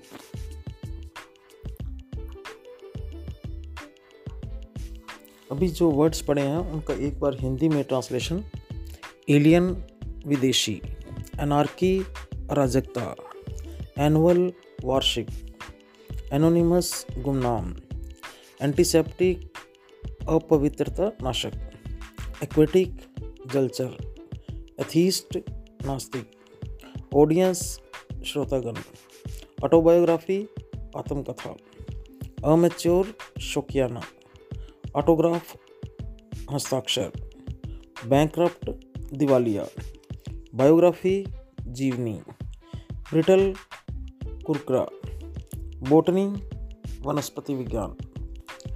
अभी जो words पढ़े हैं उनका एक बार हिंदी में translation alien विदेशी anarchy अराजकता एनुअल वार्षिक एनोनिमस गुमनाम एंटीसेप्टिक अपवित्रता नाशक एक्वेटिक जलचर, एथीस्ट नास्तिक, ऑडियंस श्रोतागण, ऑटोबायोग्राफी, आत्मकथा, अमेच्योर शोकियाना, ऑटोग्राफ हस्ताक्षर, बैंक्रप्ट दिवालिया, बायोग्राफी जीवनी, ब्रिटल कुरकरा, बोटनी वनस्पति विज्ञान,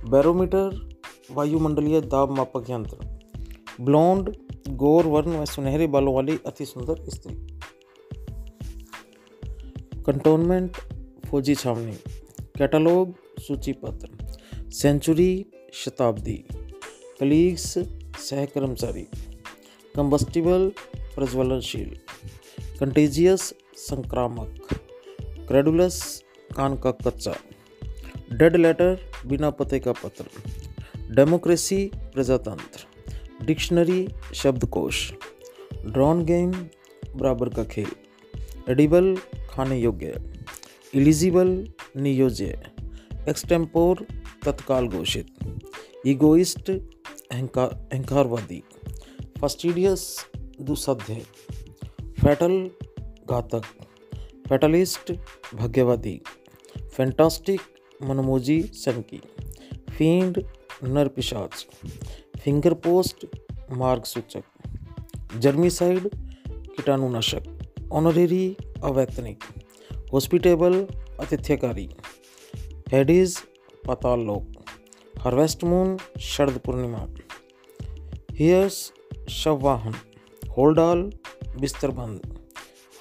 बैरोमीटर वायुमंडलीय दाब मापक यंत्र, ब्लॉन्ड गोर वर्ण व सुनहरे बालों वाली अति सुंदर स्त्री। कंटोनमेंट फौजी छावनी। कैटलॉग सूची पत्र। सेंचुरी शताब्दी। कलीग्स सहकर्मचारी कंबस्टिबल प्रज्वलनशील। कंटेजियस संक्रामक। क्रेडुलस कान का कच्चा। डेड लेटर बिना पते का पत्र। डेमोक्रेसी प्रजातंत्र। डिक्शनरी शब्दकोश। ड्रॉन गेम, बराबर का खेल। एडिबल, खाने योग्य। इलिजिबल, नियोज्य। एक्सटेम्पोर, तत्काल घोषित। ईगोइस्ट अहंकार अहंकारवादी। फस्टिडियस दुसाध्य फैटल, घातक। फैटलिस्ट, भाग्यवादी। फैंटास्टिक, मनमोजी सनकी फ़ीड नर पिशाच फिंगर पोस्ट मार्ग सूचक जर्मीसाइड कीटाणुनाशक ऑनरेरी अवैतनिक हॉस्पिटेबल अतिथ्यकारी हेडीज पाताल लोक हार्वेस्ट मून शरद पूर्णिमा। हियर्स शववाहन होल्डाल बिस्तर बंद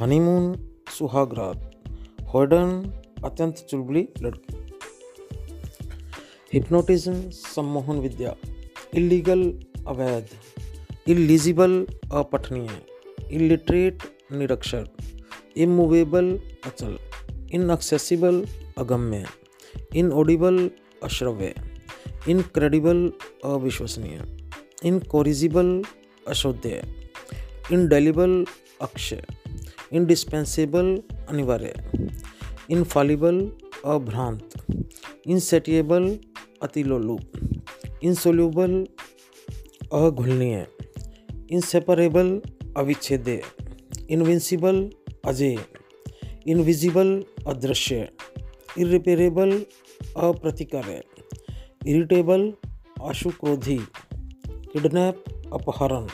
हनीमून सुहागरात होडन अत्यंत चुलबुली लड़की। हिप्नोटिज्म सम्मोहन विद्या। इलीगल अवैध, इलिजिबल अपठनीय, इलिटरेट निरक्षर, इमूवेबल अचल, इनअक्सेसिबल अगम्य इनओडिबल अश्रव्य, इनक्रेडिबल अविश्वसनीय, इनकोरिजिबल अशोध्य, इनडेलिबल अक्षय, इनडिस्पेंसेबल अनिवार्य, इनफॉलिबल अभ्रांत, इनसेटिएबल अतिलोलुप इनसोल्यूबल अघुलनीय, इनसेपरेबल अविच्छेद्य, इनविंसिबल अजय, इनविजिबल अदृश्य, इरिपेरेबल अप्रतिकार्य, इरिटेबल आशुक्रोधी किडनैप अपहरण,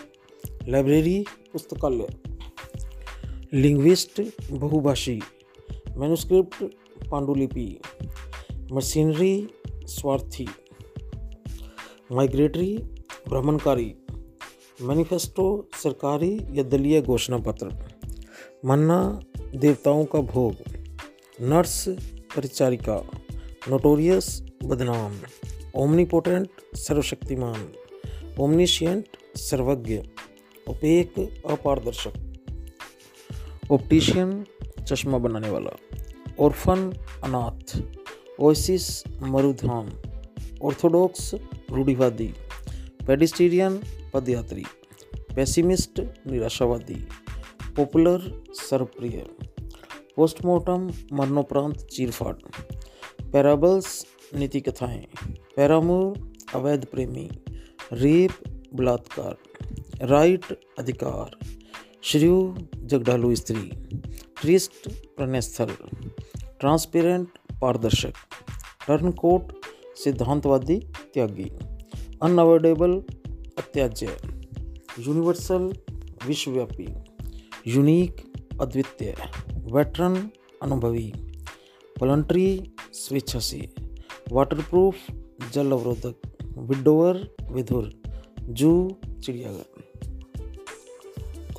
लाइब्रेरी पुस्तकालय, लिंग्विस्ट बहुभाषी, मैनुस्क्रिप्ट पांडुलिपि, मशीनरी स्वार्थी। माइग्रेटरी भ्रमणकारी मैनिफेस्टो, सरकारी या दलीय घोषणा पत्र मन्ना देवताओं का भोग। नर्स, परिचारिका, नोटोरियस, बदनाम। ओमनीपोटेंट, सर्वशक्तिमान। ओमनीशियंट, सर्वज्ञ। ओपेक अपारदर्शक। ऑप्टिशियन चश्मा बनाने वाला। ऑर्फन अनाथ। ओसिस मरुधाम ऑर्थोडॉक्स रूढ़िवादी पेडिस्टीरियन पदयात्री पेसिमिस्ट निराशावादी पॉपुलर सर्वप्रिय पोस्टमार्टम मरणोपरांत चीरफाट पैराबल्स नीति कथाएँ पैरामूर अवैध प्रेमी रेप बलात्कार राइट अधिकार, श्रीयु जगडालू स्त्री ट्रिस्ट प्रणयस्थल ट्रांसपेरेंट पारदर्शक टर्नकोट सिद्धांतवादी त्यागी अनअवॉइडेबल अत्याज्य यूनिवर्सल विश्वव्यापी यूनिक अद्वितीय वेटरन अनुभवी वॉलंट्री स्वेच्छासी वाटरप्रूफ जल अवरोधक विडोवर विधुर, जू चिड़ियाघर.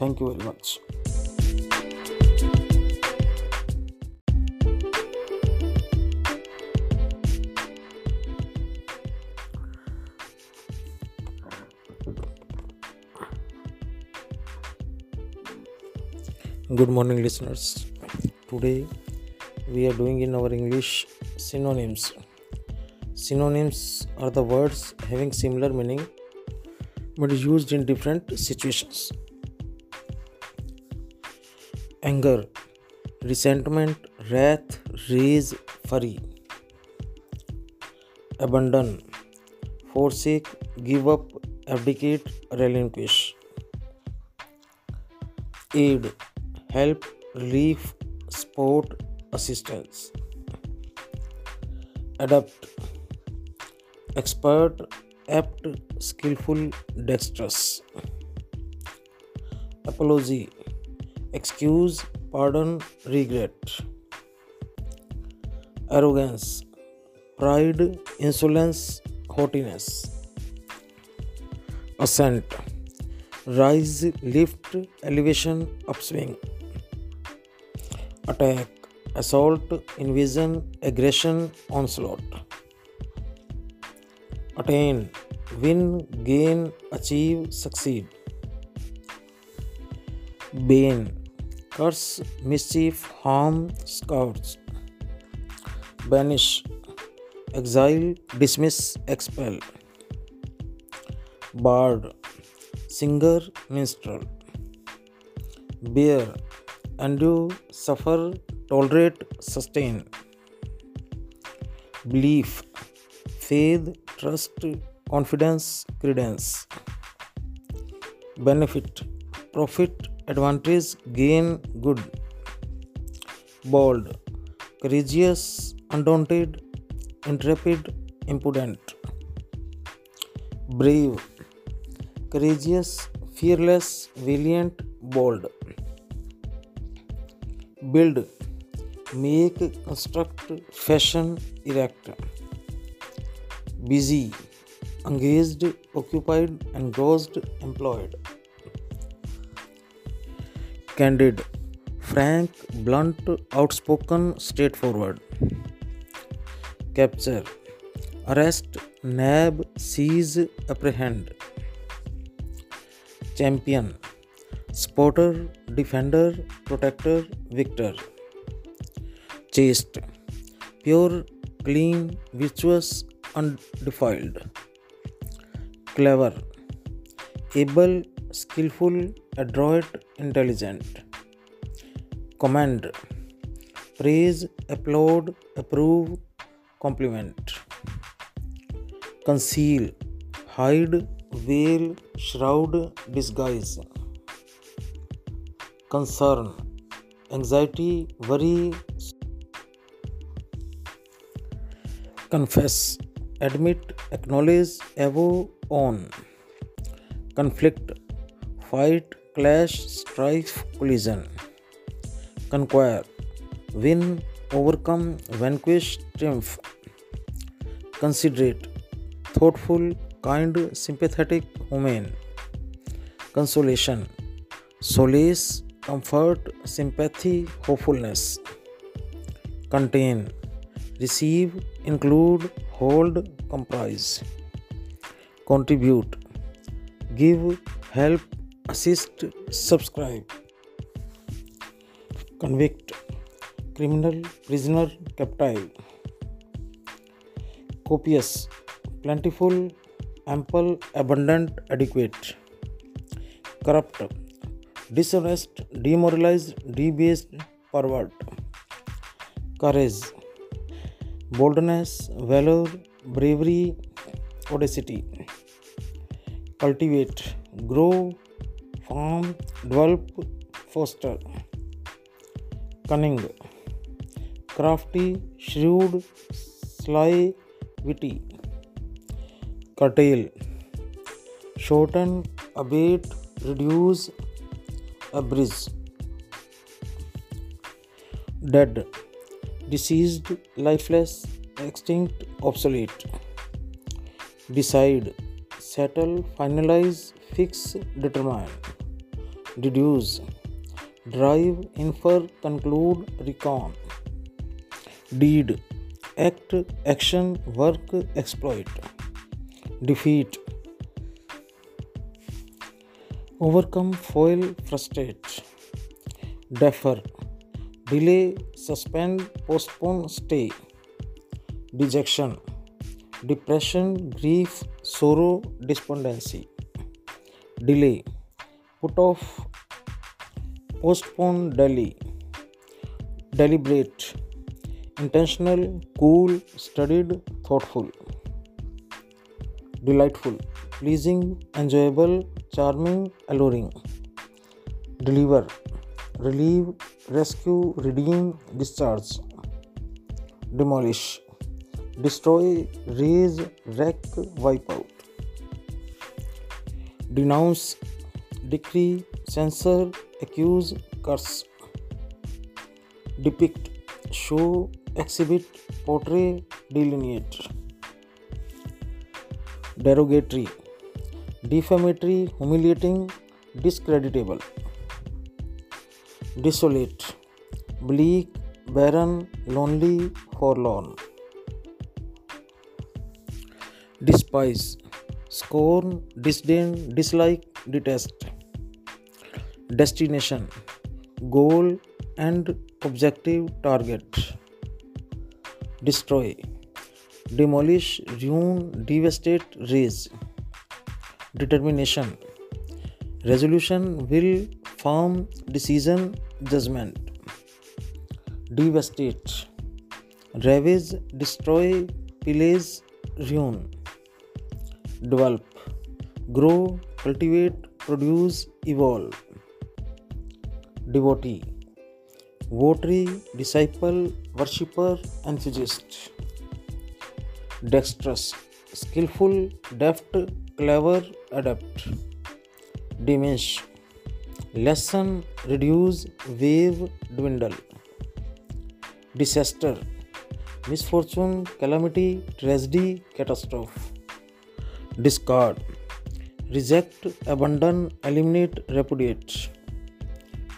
Thank you very much good morning listeners today we are doing in our english synonyms Synonyms are the words having similar meaning but used in different situations. Anger, resentment, wrath, rage, fury. Abandon, forsake, give up, abdicate, relinquish. Aid, help, relief, support, assistance. Adapt, expert, apt, skillful, dexterous. Apology, excuse, pardon, regret. Arrogance, pride, insolence, haughtiness. Ascent, rise, lift, elevation, upswing. Attack, assault, invasion, aggression, onslaught attain, win, gain, achieve, succeed. Bane, curse, mischief, harm, scourge. Banish, exile, dismiss, expel. Bard, singer, minstrel. Bear, endure, suffer, tolerate, sustain. Belief, faith, trust, confidence, credence. Benefit, profit, advantage, gain, good. Bold, courageous, undaunted, intrepid, impudent. Brave, courageous, fearless, valiant, bold. Build make construct fashion erect busy engage occupied engaged employed candid frank blunt outspoken straightforward capture arrest nab seize apprehend champion spotter, defender, protector, victor. Chaste, pure, clean, virtuous, undefiled. Clever, able, skillful, adroit, intelligent. Command, praise, applaud, approve, compliment. Conceal, hide, veil, shroud, disguise. Concern anxiety worry confess admit acknowledge avow own conflict fight clash strife collision conquer win overcome vanquish triumph considerate thoughtful kind sympathetic women consolation solace comfort, sympathy, hopefulness. Contain, receive, include, hold, comprise. Contribute, give, help, assist, subscribe. Convict, criminal, prisoner, captive. Copious, plentiful, ample, abundant, adequate. Corrupt, dishonest demoralise debased pervert courage boldness valour bravery audacity cultivate grow form develop foster cunning crafty shrewd sly witty curtail shorten abate reduce abridge. Dead, deceased, lifeless, extinct, obsolete. Decide, settle, finalize, fix, determine. Deduce, drive, infer, conclude, recon. Deed, act, action, work, exploit. Defeat, overcome, foil, frustrate. Defer, delay, suspend, postpone, stay. Dejection, depression, grief, sorrow, despondency. Delay, put off, postpone, delay. Deliberate, intentional, cool, studied, thoughtful. Delightful, pleasing, enjoyable, charming alluring deliver relieve rescue redeem discharge demolish destroy raze wreck wipe out denounce decree censure accuse curse depict show exhibit portray delineate derogatory defamatory, humiliating, discreditable. Desolate, bleak, barren, lonely, forlorn. Despise, scorn, disdain, dislike, detest. Destination, goal and objective target. Destroy, demolish, ruin, devastate, raze. Determination, resolution, will, firm, decision, judgment. Devastate, ravage, destroy, pillage, ruin. Develop, grow, cultivate, produce, evolve. Devotee, votary, disciple, worshipper, enthusiast. Dexterous, skillful, deft, clever, adapt Diminish, lessen, reduce, wave, dwindle. Disaster, misfortune, calamity, tragedy, catastrophe. Discard, reject, abandon, eliminate, repudiate.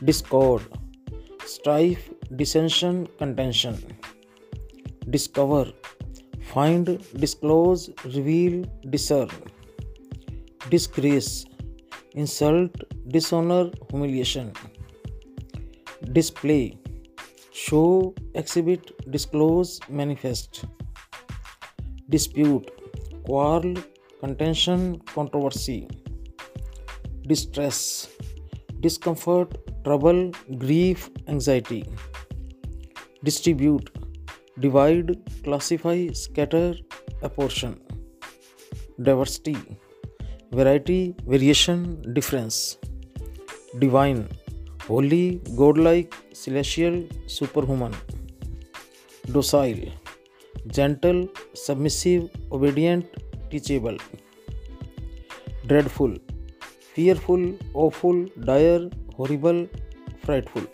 discord, strife, dissension, contention, discover, find, disclose, reveal, discern, disgrace, insult, dishonor, humiliation, display, show, exhibit, disclose, manifest, dispute, quarrel, contention, controversy, distress, discomfort, trouble, grief, anxiety, distribute, divide, classify, scatter, apportion, diversity, variety variation difference divine holy godlike celestial superhuman docile gentle submissive obedient teachable dreadful fearful awful dire horrible frightful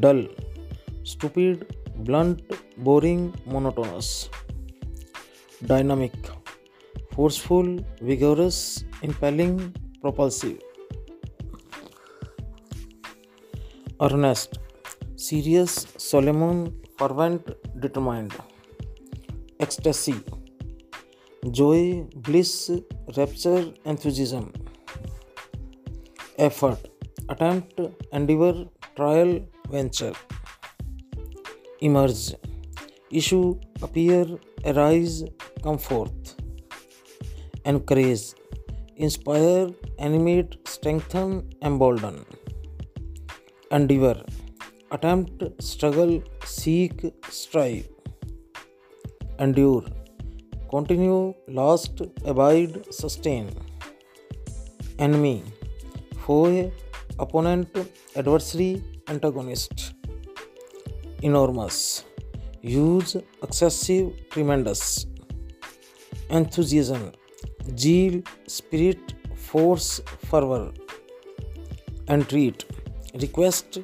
dull stupid blunt boring monotonous dynamic forceful, vigorous, impelling, propulsive, earnest, serious, solemn, fervent, determined, ecstasy, joy, bliss, rapture, enthusiasm, effort, attempt, endeavor, trial, venture, emerge, issue, appear, arise, come forth, encourage, inspire, animate, strengthen, embolden, endeavor, attempt, struggle, seek, strive, endure, continue, last, abide, sustain, enemy, foe, opponent, adversary, antagonist, enormous, huge, excessive, tremendous, enthusiasm, zeal, spirit, force, fervor, entreat, request,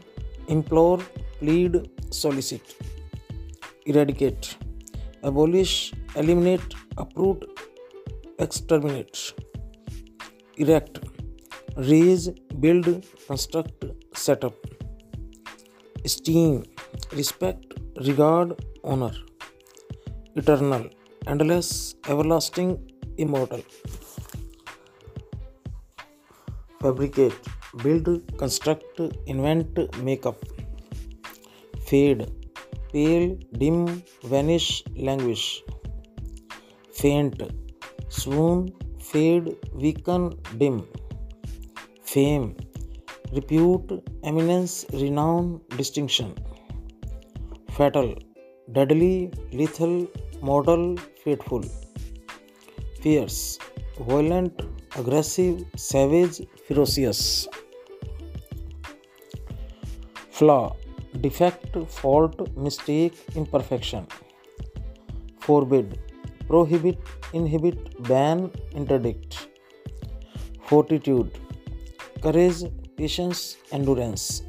implore, plead, solicit, eradicate, abolish, eliminate, uproot, exterminate, erect, raise, build, construct, set up, esteem, respect, regard, honor, eternal, endless, everlasting, immortal, fabricate, build, construct, invent, make up, fade, pale, dim, vanish, languish, faint, swoon, fade, weaken, dim, fame, repute, eminence, renown, distinction, fatal, deadly, lethal, mortal, fateful, fierce, violent, aggressive, savage, ferocious, flaw, defect, fault, mistake, imperfection, forbid, prohibit, inhibit, ban, interdict, fortitude, courage, patience, endurance,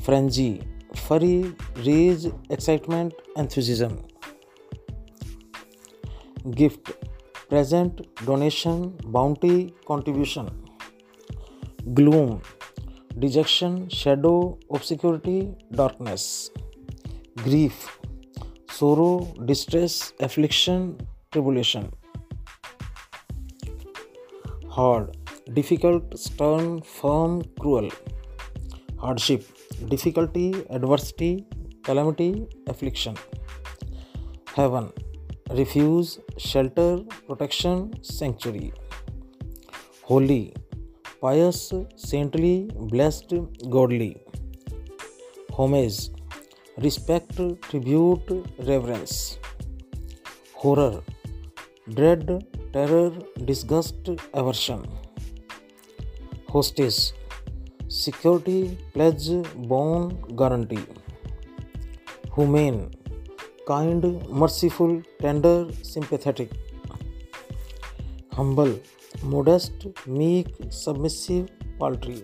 frenzy, fury, rage, excitement, enthusiasm, gift, present donation bounty contribution gloom dejection shadow obscurity darkness grief sorrow distress affliction tribulation hard difficult stern firm cruel hardship difficulty adversity calamity affliction haven refuge, shelter, protection, sanctuary, holy, pious, saintly, blessed, godly, homage, respect, tribute, reverence, horror, dread, terror, disgust, aversion, hostage, security, pledge, bond, guarantee, humane, kind merciful tender sympathetic humble modest meek submissive paltry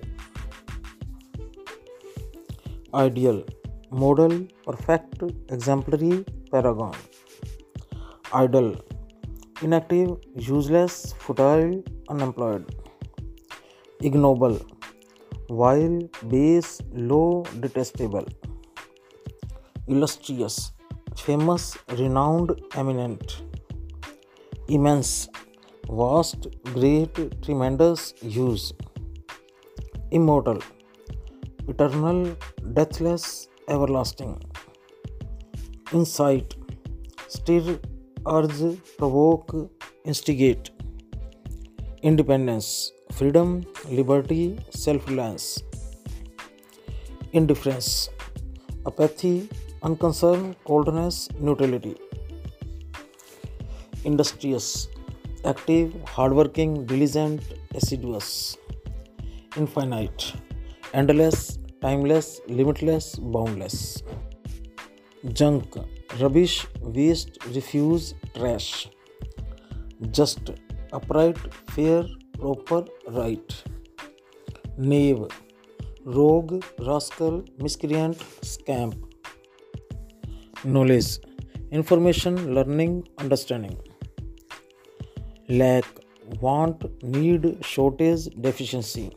ideal model perfect exemplary paragon idol inactive useless futile unemployed ignoble vile base low detestable illustrious famous renowned eminent immense vast great tremendous use immortal eternal deathless everlasting. Insight stir urge provoke instigate. Independence freedom liberty self reliance indifference apathy unconcern coldness neutrality. Industrious active hardworking diligent assiduous. Infinite endless timeless limitless boundless. Junk rubbish waste refuse trash. Just upright fair proper right. Knave rogue rascal miscreant scamp knowledge information learning understanding. Lack want need shortage deficiency.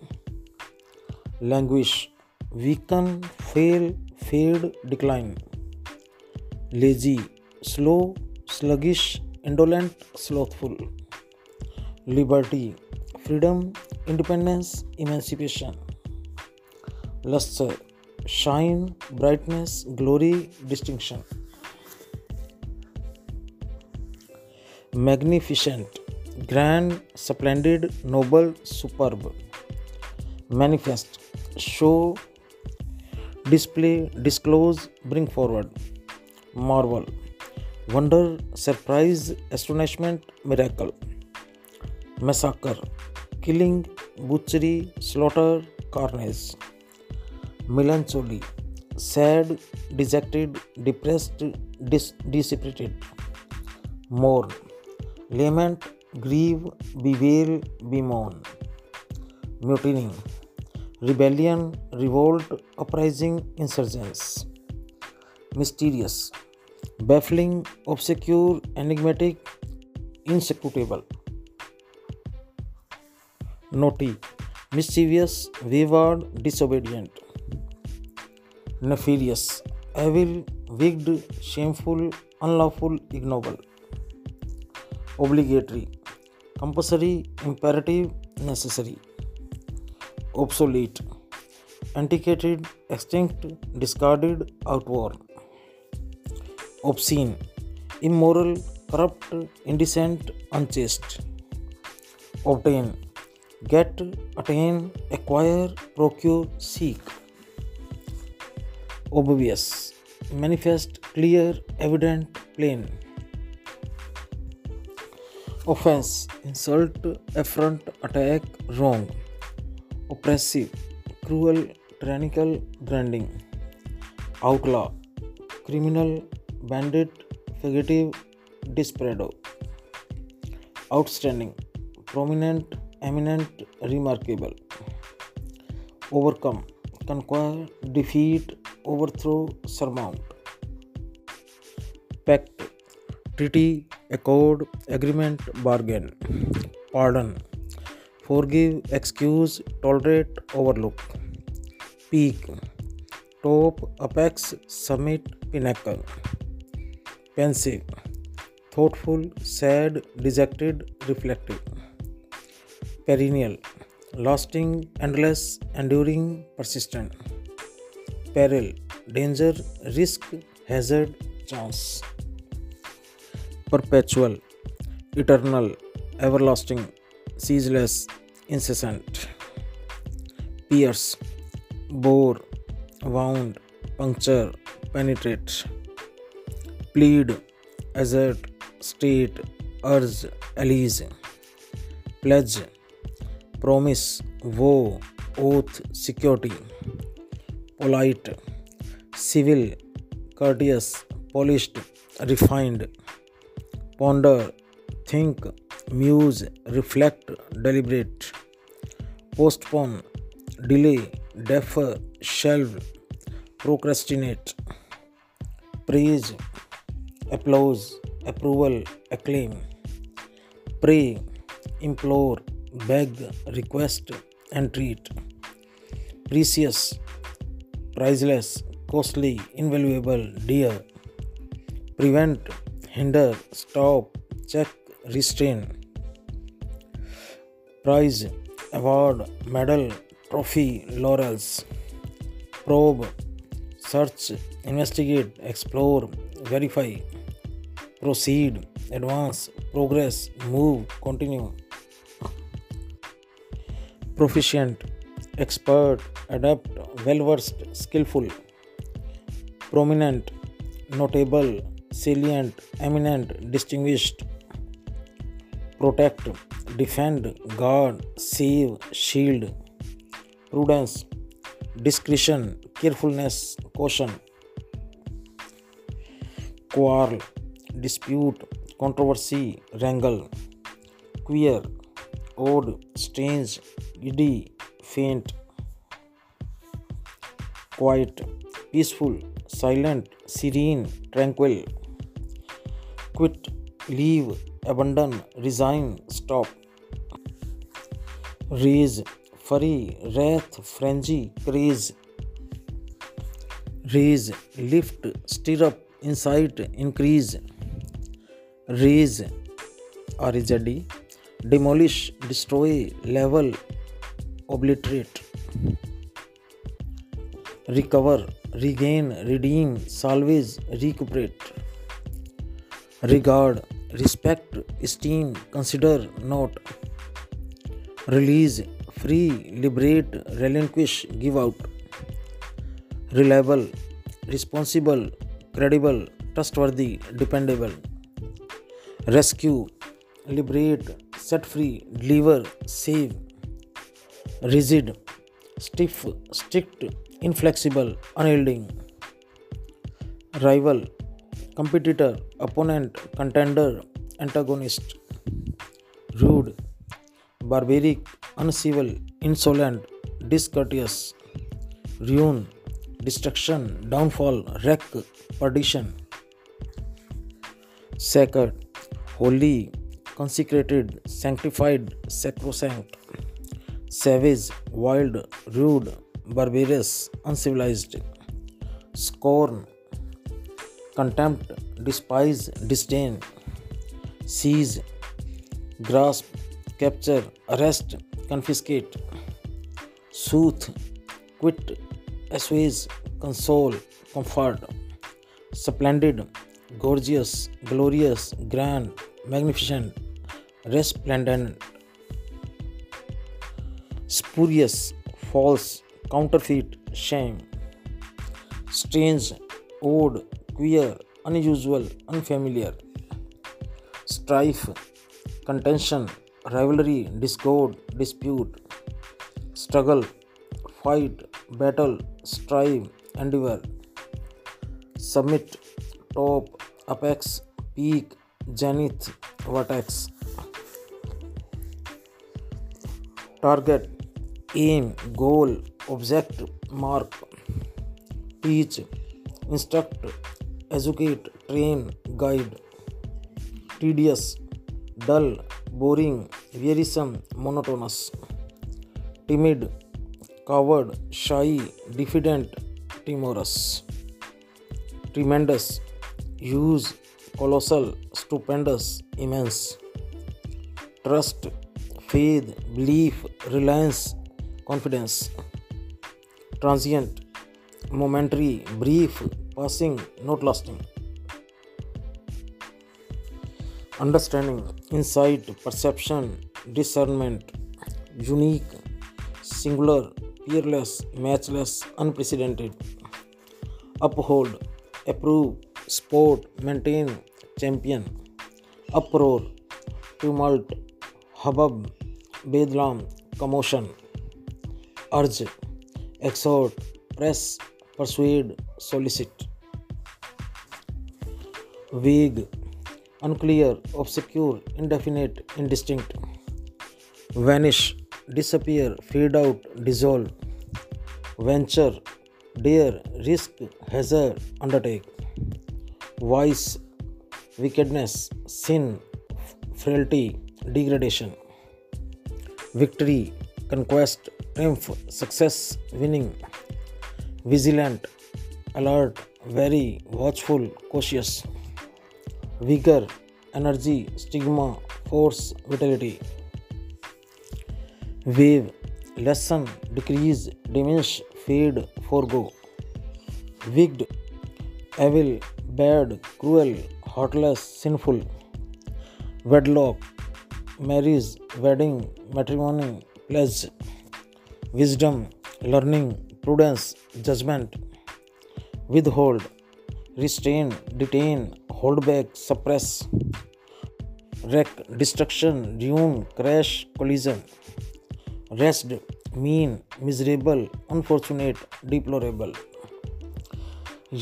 Languish weaken fail fade decline. Lazy slow sluggish indolent slothful. Liberty freedom independence emancipation. Luster shine brightness glory distinction magnificent grand splendid noble superb manifest show display disclose bring forward marvel wonder surprise astonishment miracle massacre killing butchery slaughter carnage melancholy sad dejected depressed dispirited mourn lament grieve bewail bemoan mutiny rebellion revolt uprising insurgence mysterious, baffling, obscure, enigmatic, insecrutable. Naughty, mischievous, wayward, disobedient. Nefarious evil wicked shameful unlawful ignoble. Obligatory compulsory imperative necessary. Obsolete antiquated extinct discarded outworn. Obscene immoral corrupt indecent unchaste. Obtain get attain acquire procure seek obvious manifest clear evident plain offense insult affront attack wrong oppressive cruel tyrannical grinding outlaw criminal bandit fugitive desperado outstanding prominent eminent remarkable overcome conquer defeat overthrow surmount pact treaty accord agreement bargain. Pardon. Forgive excuse tolerate overlook. Peak. Top apex summit pinnacle. Pensive. Thoughtful sad dejected reflective. Perennial. Lasting endless enduring persistent peril danger risk hazard chance perpetual eternal everlasting ceaseless incessant pierce bore wound puncture penetrate plead assert state urge allege pledge promise vow oath security polite civil courteous polished refined. Ponder think muse reflect deliberate. Postpone delay defer shelve procrastinate. Praise applause approval acclaim. Pray implore beg request entreat. Precious, priceless, costly, invaluable, dear. Prevent, hinder, stop, check, restrain. Prize, award, medal, trophy, laurels. Probe, search, investigate, explore, verify. Proceed, advance, progress, move, continue. Proficient, expert, adept, well versed, skillful. Prominent, notable, salient, eminent, distinguished. Protect, defend, guard, save, shield. Prudence, discretion, carefulness, caution. Quarrel, dispute, controversy, wrangle. Queer, odd, strange, giddy, faint. Quiet, peaceful, silent, serene, tranquil. Quit, leave, abandon, resign, stop. Raise, furry, wrath, frenzy, craze. Raise, lift, stir up, incite, increase. Raise, R-E-Z-D, demolish, destroy, level, obliterate. Recover, regain, redeem, salvage, recuperate. Regard, respect, esteem, consider, note. Release, free, liberate, relinquish, give out. Reliable, responsible, credible, trustworthy, dependable. Rescue, liberate, set free, deliver, save. Rigid, stiff, strict, inflexible, unyielding. Rival, competitor, opponent, contender, antagonist. Rude, barbaric, uncivil, insolent, discourteous. Ruin, destruction, downfall, wreck, perdition. Sacred, holy, consecrated, sanctified, sacrosanct. Savage, wild, rude, barbarous, uncivilized. Scorn, contempt, despise, disdain. Seize, grasp, capture, arrest, confiscate. Soothe, quit, assuage, console, comfort. Splendid, gorgeous, glorious, grand, magnificent, resplendent. Spurious, false, counterfeit, shame. Strange, odd, queer, unusual, unfamiliar. Strife, contention, rivalry, discord, dispute. Struggle, fight, battle, strive, endeavor. Summit, top, apex, peak, zenith, vertex. Target, aim goal object mark teach instruct educate train guide tedious dull boring wearisome monotonous timid coward shy diffident timorous tremendous huge colossal stupendous immense trust faith belief reliance confidence transient momentary brief passing not lasting understanding insight perception discernment unique singular peerless matchless unprecedented uphold approve support maintain champion uproar tumult hubbub bedlam commotion urge exhort press persuade solicit vague unclear obscure indefinite indistinct vanish disappear fade out dissolve venture dare risk has undertake vice wickedness sin frailty degradation victory conquest triumph success winning vigilant alert wary watchful cautious vigour energy stigma force vitality wane lessen decrease diminish fade forgo wicked evil bad cruel heartless sinful wedlock marriage wedding matrimony pledge wisdom learning prudence judgment withhold restrain detain hold back suppress wreck destruction ruin crash collision wretched mean miserable unfortunate deplorable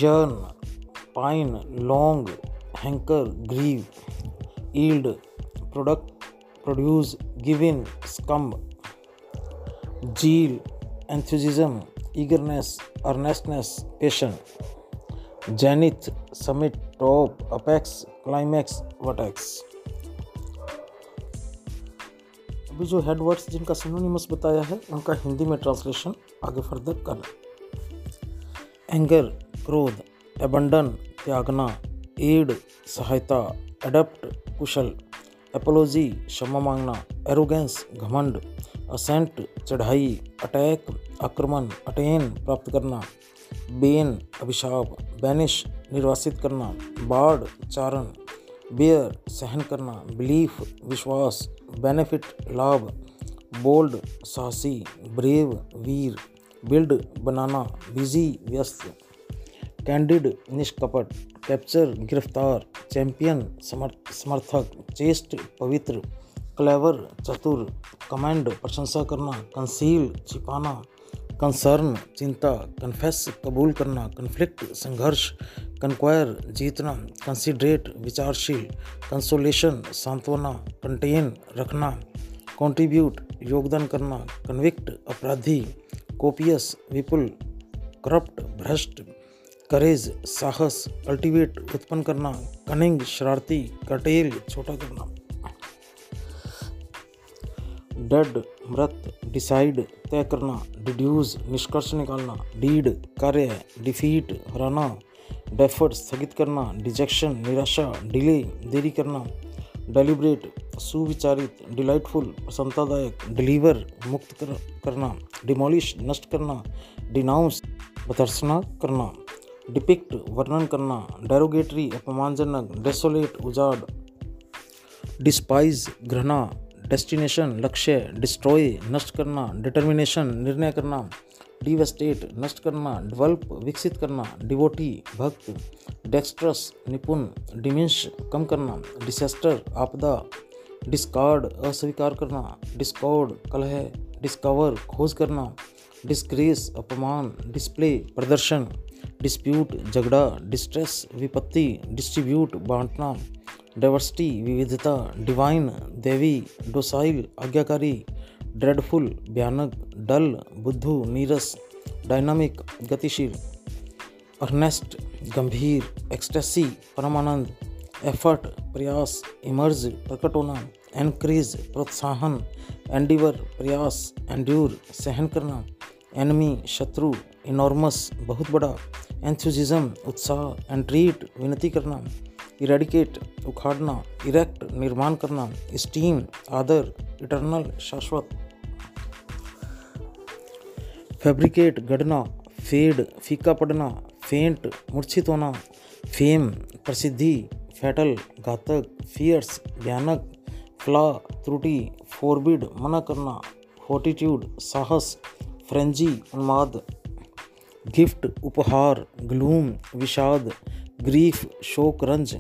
yearn pine long hanker grieve yield product produce give in succumb zeal, enthusiasm, eagerness earnestness, passion zenith, summit top apex, climax vertex. अभी जो head words जिनका synonymous बताया है उनका हिंदी में translation आगे further कर anger क्रोध एबंडन त्यागना एड सहायता एडप्ट कुशल। एपोलॉजी क्षमा मांगना एरोगेंस घमंड। असेंट, चढ़ाई, अटैक, आक्रमण, अटेन प्राप्त करना, बेन, अभिशाप, बैनिश निर्वासित करना, बाढ़, चारण, बेयर सहन करना, बिलीफ, विश्वास, बेनिफिट, लाभ, बोल्ड, साहसी, ब्रेव, वीर, बिल्ड, बनाना, बिज़ी, व्यस्त, कैंडिड, निष्कपट, कैप्चर, गिरफ़्तार, चैंपियन समर्थक, चेस्ट, पवित्र क्लेवर, चतुर, कमेंड, प्रशंसा करना, कंसील, छिपाना कंसर्न चिंता कन्फेस कबूल करना कन्फ्लिक्ट संघर्ष कन्क्वायर जीतना कंसिडरेट विचारशील कंसोलेशन सांत्वना कंटेन रखना कंट्रीब्यूट योगदान करना कन्विक्ट अपराधी कोपियस विपुल करप्ट भ्रष्ट करेज साहस कल्टीवेट उत्पन्न करना कनिंग शरारती कटेल छोटा करना। डेड मृत डिसाइड तय करना डिड्यूज निष्कर्ष निकालना डीड कार्य डिफीट हराना डेफर्ट स्थगित करना डिजेक्शन निराशा डिले देरी करना डेलिब्रेट सुविचारित डिलाइटफुल प्रसन्नतादायक डिलीवर मुक्त कर, करना डिमोलिश नष्ट करना डिनाउंस बतर्सना करना डिपिक्ट वर्णन करना डेरोगेटरी अपमानजनक डेसोलेट उजाड़ डिस्पाइज घृणा डेस्टिनेशन, लक्ष्य, डिस्ट्रॉय, नष्ट करना, डिटर्मिनेशन, निर्णय करना डिवेस्टेट नष्ट करना, डेवलप, विकसित करना, डिवोटी, भक्त, डेक्स्ट्रस, निपुण, डिमिंश, कम करना, डिसेस्टर, आपदा, डिस्कार्ड, अस्वीकार करना, डिस्कॉर्ड, कलह, डिस्कवर, खोज करना डिस्क्रेस अपमान, डिस्प्ले, प्रदर्शन, डिस्प्यूट, झगड़ा, डिस्ट्रेस, विपत्ति, डिस्ट्रीब्यूट, बांटना डाइवर्सिटी विविधता डिवाइन देवी डोसाइल आज्ञाकारी ड्रेडफुल भयानक डल बुद्धू नीरस डायनामिक गतिशील अर्नेस्ट गंभीर एक्सटेसी परमानंद एफर्ट प्रयास इमर्ज प्रकट होना एनक्रीज प्रोत्साहन एंडिवर प्रयास एंड्यूर सहन करना एनमी शत्रु इनॉर्मस बहुत बड़ा एंथ्यूजिज्म उत्साह एंट्रीट विनती करना इरेडिकेट उखाड़ना इरेक्ट निर्माण करना स्टीम आदर इटरनल शाश्वत। फैब्रिकेट गढ़ना फेड फीका पड़ना फेंट मूर्छित होना फेम प्रसिद्धि फैटल घातक फियर्स भयानक फ्ला त्रुटि फोरबिड मना करना फोर्टिट्यूड साहस फ्रेंजी उन्माद। गिफ्ट उपहार ग्लूम विषाद ग्रीफ, शोक, रंज,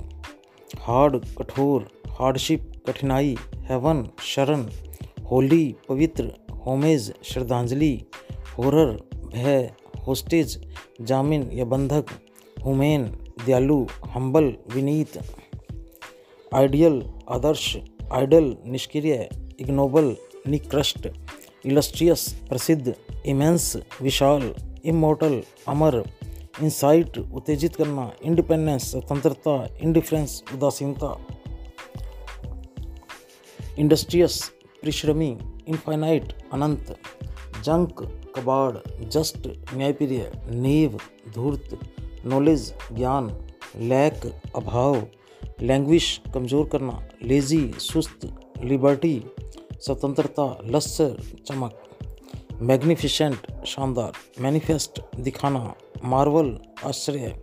हार्ड, कठोर, हार्डशिप, कठिनाई, हेवन, शरण, होली, पवित्र, होमेज, श्रद्धांजलि, होरर, भय, होस्टेज, जामिन या बंधक, हुमेन, दयालु, हम्बल, विनीत, आइडियल, आदर्श, आइडल, निष्क्रिय, इग्नोबल, निकृष्ट, इलस्ट्रियस, प्रसिद्ध, इमेंस, विशाल इमोटल अमर इंसाइट उत्तेजित करना इंडिपेंडेंस स्वतंत्रता इंडिफरेंस उदासीनता इंडस्ट्रियस परिश्रमी इनफाइनाइट अनंत जंक कबाड़ जस्ट न्यायप्रिय नीव धूर्त नॉलेज ज्ञान लैक अभाव लैंग्विश कमज़ोर करना लेजी सुस्त लिबर्टी स्वतंत्रता लस्सर चमक मैग्निफिशेंट शानदार मैनिफेस्ट दिखाना मार्वल आश्चर्य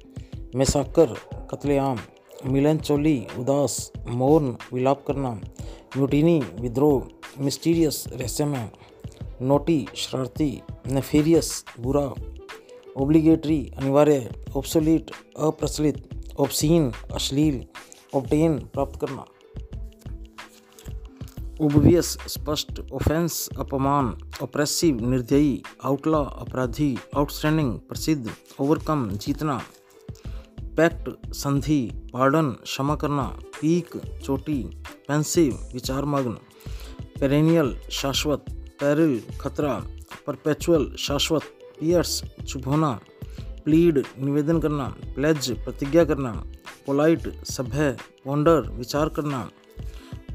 मैसाकर, कत्लेआम मिलनचोली उदास, मौन, विलाप करना म्यूटिनी विद्रोह, मिस्टीरियस, रहस्यमय, नोटी, शरारती, नेफेरियस, बुरा, ओब्लिगेटरी, अनिवार्य ऑब्सोलीट अप्रचलित ऑप्सीन अश्लील ऑप्टेन प्राप्त करना। ओबवियस स्पष्ट ऑफेंस अपमान ऑप्रेसिव निर्दयी आउटला अपराधी आउटस्टैंडिंग प्रसिद्ध ओवरकम जीतना पैक्ट संधि पार्डन क्षमा करना, पीक, चोटी पेंसिव विचारमग्न पेरेनियल शाश्वत पैरिल खतरा परपेचुअल शाश्वत पियर्स चुप होना प्लीड निवेदन करना प्लेज प्रतिज्ञा करना पोलाइट सभ्य पोंडर विचार करना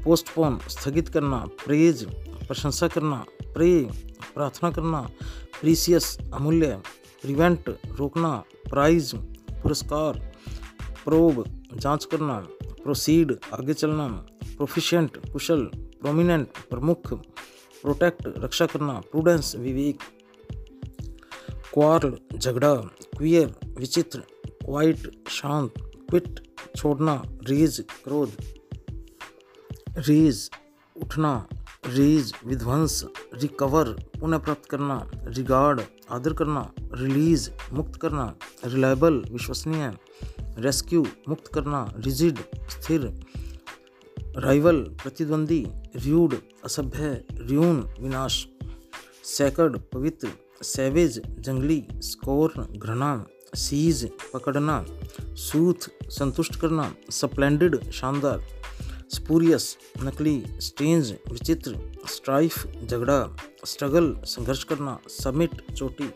पोस्टपोन, स्थगित करना, प्रेज, प्रशंसा करना, प्रे, प्रार्थना करना, प्रीसियस, अमूल्य, प्रिवेंट, रोकना, प्राइज, पुरस्कार, प्रोब, जाँच करना, प्रोसीड, आगे चलना, प्रोफिशिएंट, कुशल, प्रोमिनेंट, प्रमुख, प्रोटेक्ट, रक्षा करना, प्रूडेंस, विवेक। क्वार्ल, झगड़ा, क्वियर, विचित्र, क्वाइट, शांत, क्विट, छोड़ना, रेज, क्रोध। रेज उठना, रेज विध्वंस, रिकवर पुनः प्राप्त करना, रिगार्ड, आदर करना, रिलीज़ मुक्त करना, रिलायबल, विश्वसनीय, रेस्क्यू मुक्त करना, रिजिड, स्थिर, राइवल, प्रतिद्वंदी, र्यूड, असभ्य, र्यून, विनाश सैकड पवित्र, सैवेज, जंगली स्कोर घृणा, सीज, पकड़ना, सूथ, संतुष्ट करना, स्प्लेंडेड, शानदार स्पूरियस, नकली स्ट्रेंज विचित्र, स्ट्राइफ, झगड़ा, स्ट्रगल, संघर्ष करना, समिट चोटी।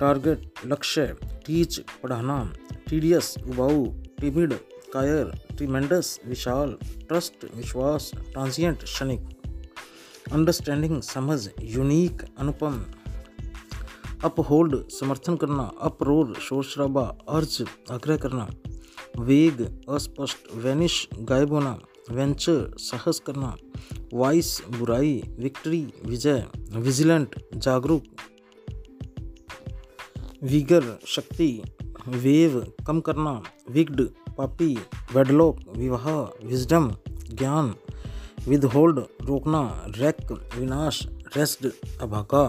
टारगेट, लक्ष्य टीच पढ़ाना टीडियस उबाऊ, टिमिड, कायर, ट्रीमेंडस, विशाल, ट्रस्ट, विश्वास ट्रांसियंट क्षणिक। अंडरस्टैंडिंग, समझ, यूनिक, अनुपम। अपहोल्ड, समर्थन करना, अप्रोर शोर शराबा अर्ज़, आग्रह करना। वेग, अस्पष्ट, वैनिश गायब होना वेंचर साहस करना वाइस, बुराई, विक्ट्री, विजय, विजिलेंट, जागरूक, विगर, शक्ति, वेव, कम करना, विग्ड, पापी वेडलॉक विवाह विजडम ज्ञान विदहोल्ड रोकना रैक विनाश रेस्ट अभाका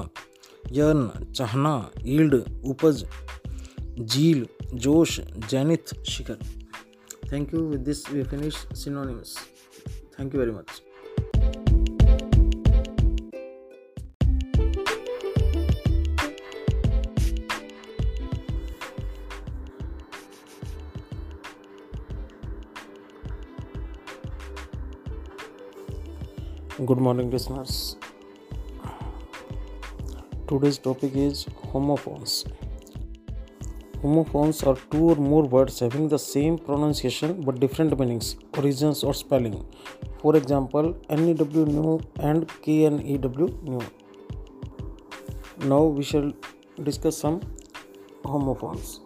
यन, चाहना ईल्ड उपज झील जोश zenith Shikhar thank you with this we finish synonyms thank you very much good morning listeners today's topic is homophones Homophones are two or more words having the same pronunciation but different meanings, origins, or spelling. For example, NEW new and KNEW new. Now we shall discuss some homophones.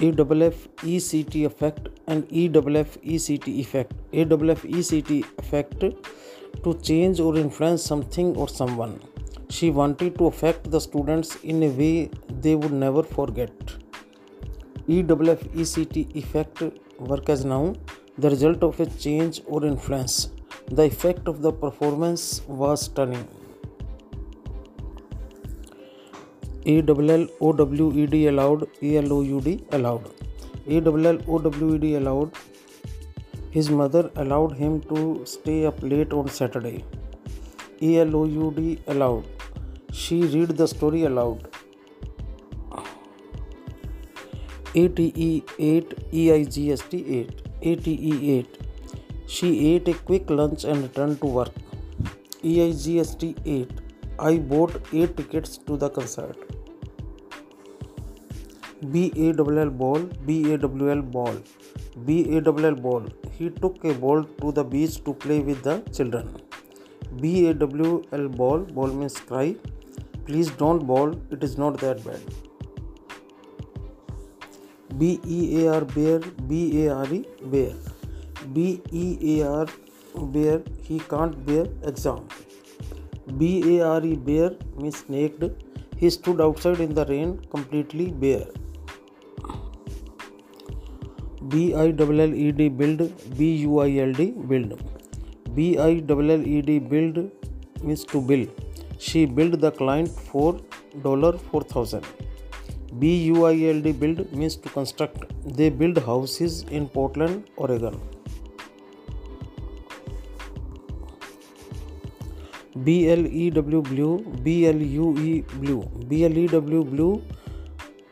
AFF ECT effect and EFF ECT effect. AFF ECT effect to change or influence something or someone. She wanted to affect the students in a way they would never forget. EFFECT effect work as noun, the result of a change or influence. The effect of the performance was stunning. ALLOWED allowed, ALOUD allowed. ALLOWED allowed. His mother allowed him to stay up late on Saturday. ALOUD allowed. She read the story aloud. ATE 8 EIGST 8 ATE 8 She ate a quick lunch and returned to work. EIGST 8 I bought 8 tickets to the concert. BAWL ball BAWL ball BAWL ball He took a ball to the beach to play with the children. B A W L ball. Ball means cry. Please don't bawl it is not that bad B E A R bear B A R E bare B E A R bear he can't bear exam B A R E bare means naked he stood outside in the rain completely bare B I double L E D billed B U I L D build B I double L E D billed means to build She billed the client for dollar four thousand. B U I L D build means to construct. They build houses in Portland, Oregon. B L E W blue. B L U E blue. B L E W blue.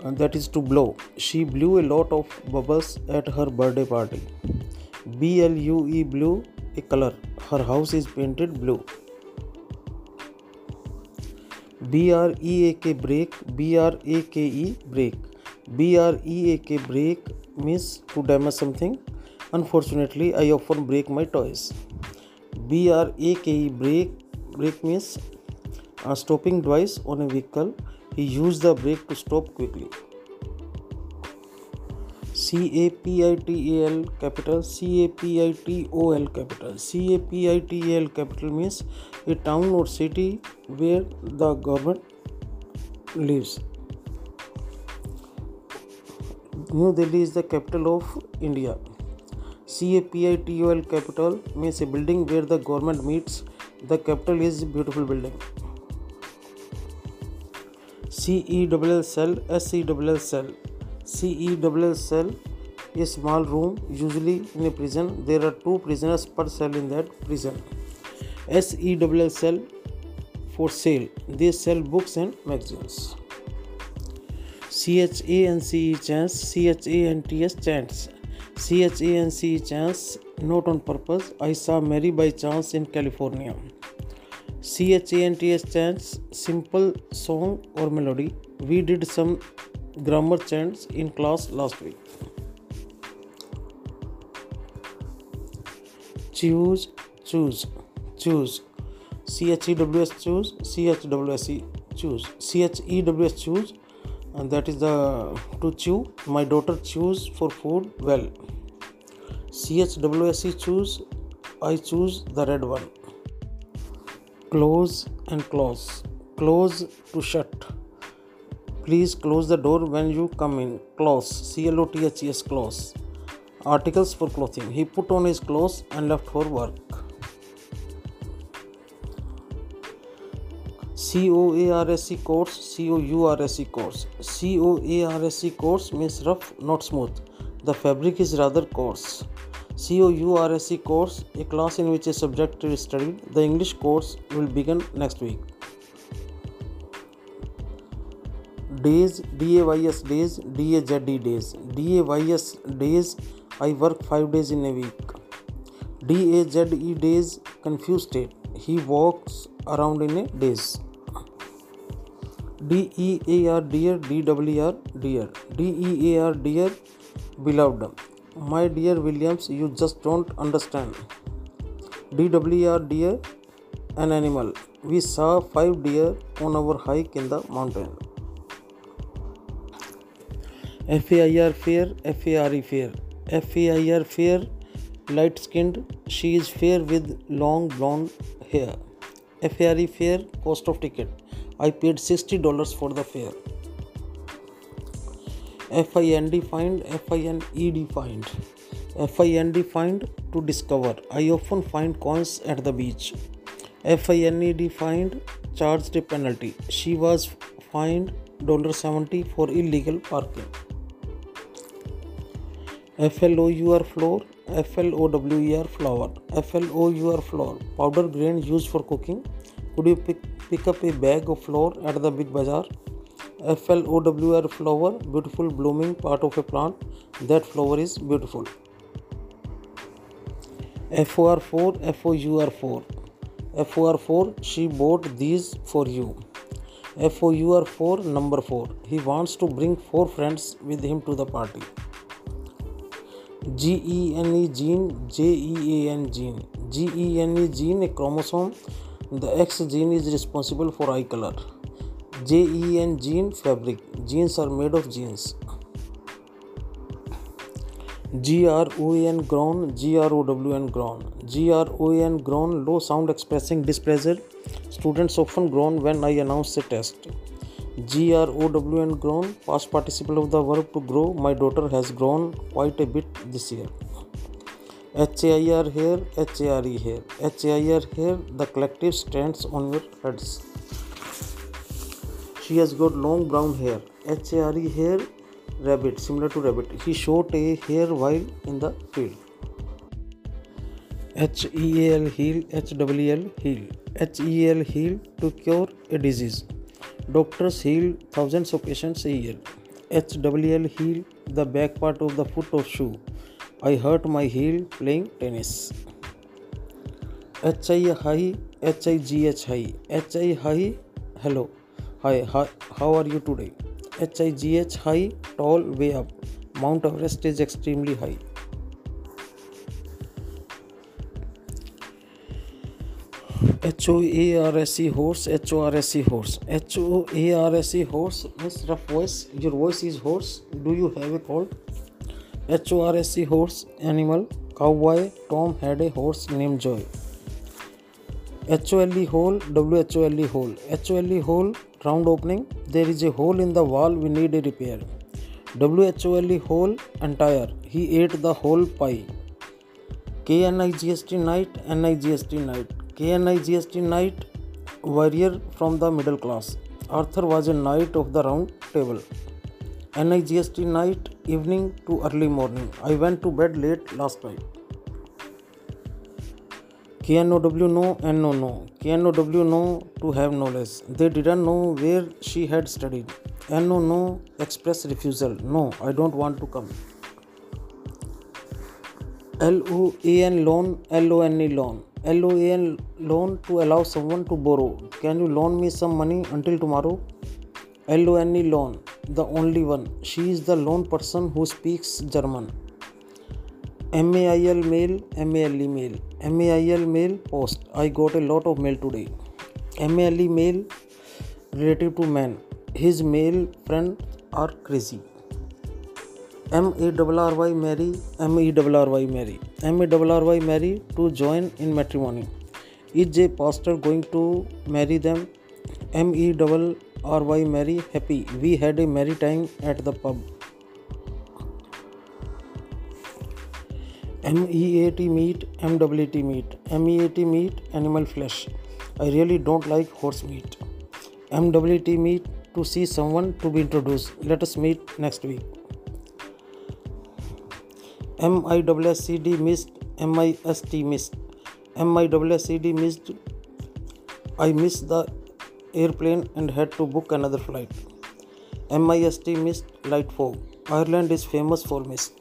And that is to blow. She blew a lot of bubbles at her birthday party. B L U E blue, a color. Her house is painted blue. B R E A K break B R A K E brake B R E A K break means to damage something unfortunately I often break my toys B R A K E brake brake means stopping device on a vehicle he uses the brake to stop quickly quickly. C A P I T A L capital C A P I T O L capital C A P I T A L capital means a town or city where the government lives. New Delhi is the capital of India. C A P I T O L capital means a building where the government meets. The capital is a beautiful building. C E C E L cell S E L L cell C L L cell a small room usually in a prison. There are two prisoners per cell in that prison. S L L cell for sale. They sell books and magazines. C H A N C E chance C H A N T S chance. C H A N C E chance not on purpose. I saw Mary by chance in California. C H A N T S chants simple song or melody. We did some grammar chants in class last week. Choose, choose, choose. C H E W S choose, C H W S E choose, C H E W S choose, and that is the to chew. My daughter choose for food well. C H W S E choose. I choose the red one close and close close to shut please close the door when you come in. Close. C l o t h e s close. Articles for clothing. He put on his clothes and left for work. C o a r s e course c o u r s e course. C o a r s e course means rough not smooth. The fabric is rather coarse. COURSE course, a class in which a subject is studied. The English course will begin next week. Days D A Y S days D A Z E daze D A Y S days I work five days in a week D A Z E daze confused state he walks around in a daze D E A R dear D W R dear D E A R dear beloved my dear Williams you just don't understand D W R dear an animal we saw five deer on our hike in the mountain FAIR fair, FARE fair. FAIR fair, light skinned. She is fair with long blonde hair. FARE fair, cost of ticket. I paid $60 for the fare. FIND find, FINED find. FIND find to discover. I often find coins at the beach. FINED find charged a penalty. She was fined $70 for illegal parking. FLOUR flour, FLOWER flour, FLOUR flour, powder grain used for cooking. Could you pick, pick up a bag of flour at the big bazaar? FLOWR flower, beautiful blooming part of a plant. That flower is beautiful. FOR4, FOUR4. FOR4, she bought these for you. FOUR4, number 4. He wants to bring 4 friends with him to the party. GENE gene, JEAN gene. GENE gene, a chromosome The X gene is responsible for eye color. J E N gene fabric. Jeans are made of jeans. G R O N grown, grown. G R O N grown, low sound expressing displeasure. Students often groan when I announce a test. G R O W N grown, past participle of the verb to grow. My daughter has grown quite a bit this year. H A I R here, H A R E here. H A I R here, the collective stands on your heads. She has got long brown hair. H A R E here, rabbit, similar to rabbit. He shot a hare while in the field. H E A L heal, H W L heal. H E A L heal to cure a disease. Doctors heal thousands of patients a year. H W L heal the back part of the foot or shoe. I hurt my heel playing tennis. H I high, H I G H high. H I high, hello. Hi, hi, how are you today? H I G H high, tall, way up. Mount Everest is extremely high. H O A R S E horse, H O R S E horse. H O A R S E horse means rough voice. Your voice is hoarse. Do you have a cold? H O R S E horse animal. Cowboy Tom had a horse named Joy. H O L E hole, W H O L E hole. H O L E hole, round opening. There is a hole in the wall, we need a repair. W H O L E hole, entire. He ate the whole pie. K N I G S T night, N I G S T night. K N I G S T night, warrior from the middle class. Arthur was a knight of the round table. N I G S T night, evening to early morning. I went to bed late last night. KNOW no, and NO no. KNOW no to have knowledge. They didn't know where she had studied. NO no express refusal. No, I don't want to come. LOAN loan, LONE loan. LOAN loan to allow someone to borrow. Can you loan me some money until tomorrow? LONE loan, the only one. She is the lone person who speaks German. MAIL mail, MALE mail. MAIL mail post. I got a lot of mail today. MALE mail relative to man. His male friends are crazy. M A R R Y marry, M E R R Y marry. M A R R Y marry to join in matrimony. Is a pastor going to marry them? M E R R Y marry happy. We had a merry time at the pub. MEAT meat, MWT meat. MEAT meat, animal flesh. I really don't like horse meat. MWT meat, to see someone to be introduced. Let us meet next week. MISCD missed, MIST missed. MISCD missed. I missed the airplane and had to book another flight. MIST missed light fog. Ireland is famous for mist.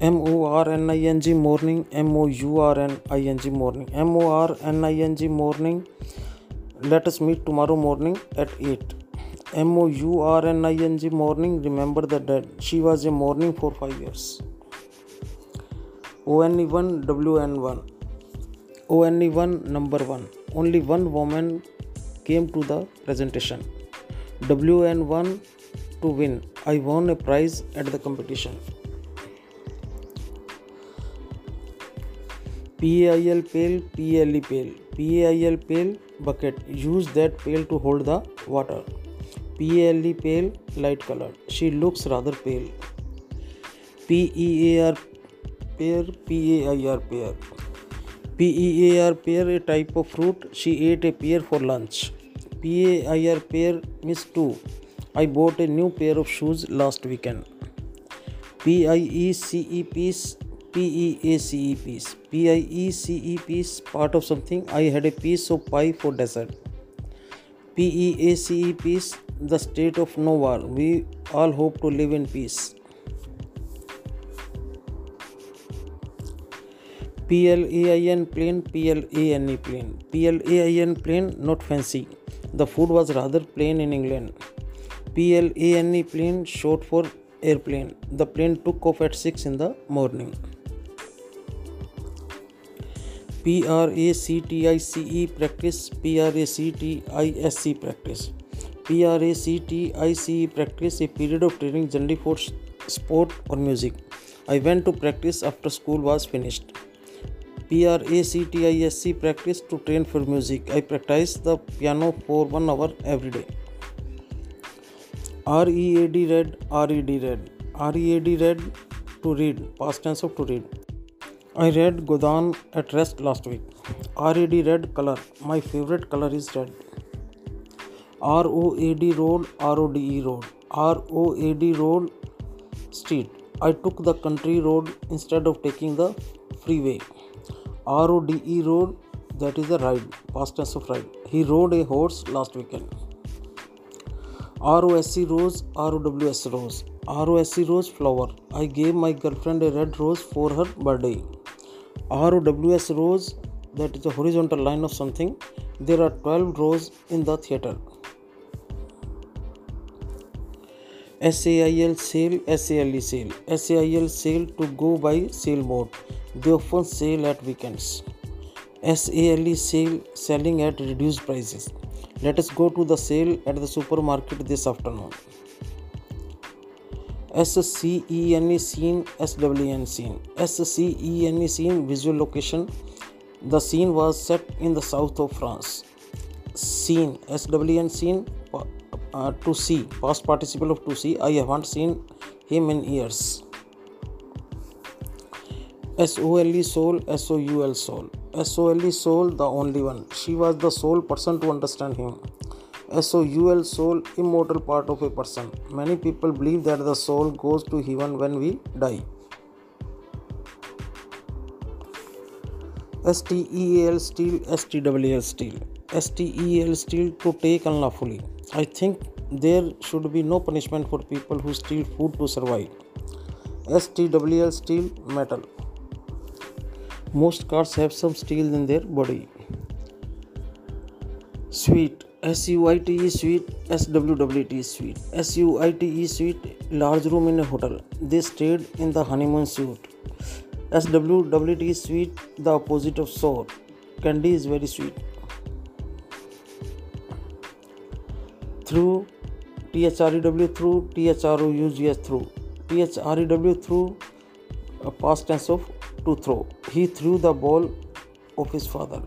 M O R N I N G morning, M O U R N I N G morning, M O R N I N G morning. Let us meet tomorrow morning at 8. M O U R N I N G morning. Remember the dead. She was a mourning for 5 years. O N E 1 W N 1. O N E 1 number 1. Only one woman came to the presentation. W N 1 to win. I won a prize at the competition. PAIL pail, PALE pail. PAIL pail bucket. Use that pail to hold the water. PALE light colored. She looks rather pale. PEAR pear, PAIR pear. PEAR pear a type of fruit. She ate a pear for lunch. PAIR pear miss two. I bought a new pair of shoes last weekend. PIECE piece P-E-A-C-E piece. P-I-E-C-E piece, part of something. I had a piece of pie for dessert. P-E-A-C-E piece, the state of no war. We all hope to live in peace. P-L-A-I-N plane, P-L-A-N-E plane. P-L-A-I-N plane, not fancy. The food was rather plain in England. P-L-A-N-E plane, short for airplane. The plane took off at 6 in the morning. P R A C T I C E practice P R A C T I S C practice P R A C T I C E practice a period of training generally for sport or music. I went to practice after school was finished. P R A C T I S C practice to train for music. I practice the piano for one hour every day. Read read R E A D read to read past tense of to read. I read Godin at rest last week. R D read color. My favorite color is red. A road R O D E road R O A D road street. I took the country road instead of taking the freeway. R O D E road that is the ride past tense of ride. He rode a horse last weekend. ROSC rose, ROWS rose. ROSC rose flower. I gave my girlfriend a red rose for her birthday. ROWS rose that is a horizontal line of something. There are 12 rows in the theater. SAIL sail, SALE sail. SAIL sail to go by sailboat. They often sail at weekends. SALE sail selling at reduced prices. Let us go to the sale at the supermarket this afternoon. SCENE scene, SWN scene. SCENE scene visual location. The scene was set in the south of France. Scene, SWN scene uh, to see, past participle of to see. I haven't seen him in years. SOLE soul, SOUL soul. SOLE soul, the only one. She was the sole person to understand him. SOUL soul, immortal part of a person. Many people believe that the soul goes to heaven when we die. STEAL steel, STWL steel. STEAL steel to take unlawfully. I think there should be no punishment for people who steal food to survive. STWL steel metal. Most cars have some steel in their body. Suite S U I T E suite S W W T suite S U I T E suite large room in a hotel. They stayed in the honeymoon suite. S W W T suite the opposite of sour. Candy is very sweet. Threw T H R E W through T H R O U G S threw T H R E W threw past tense of to throw he threw the ball of his father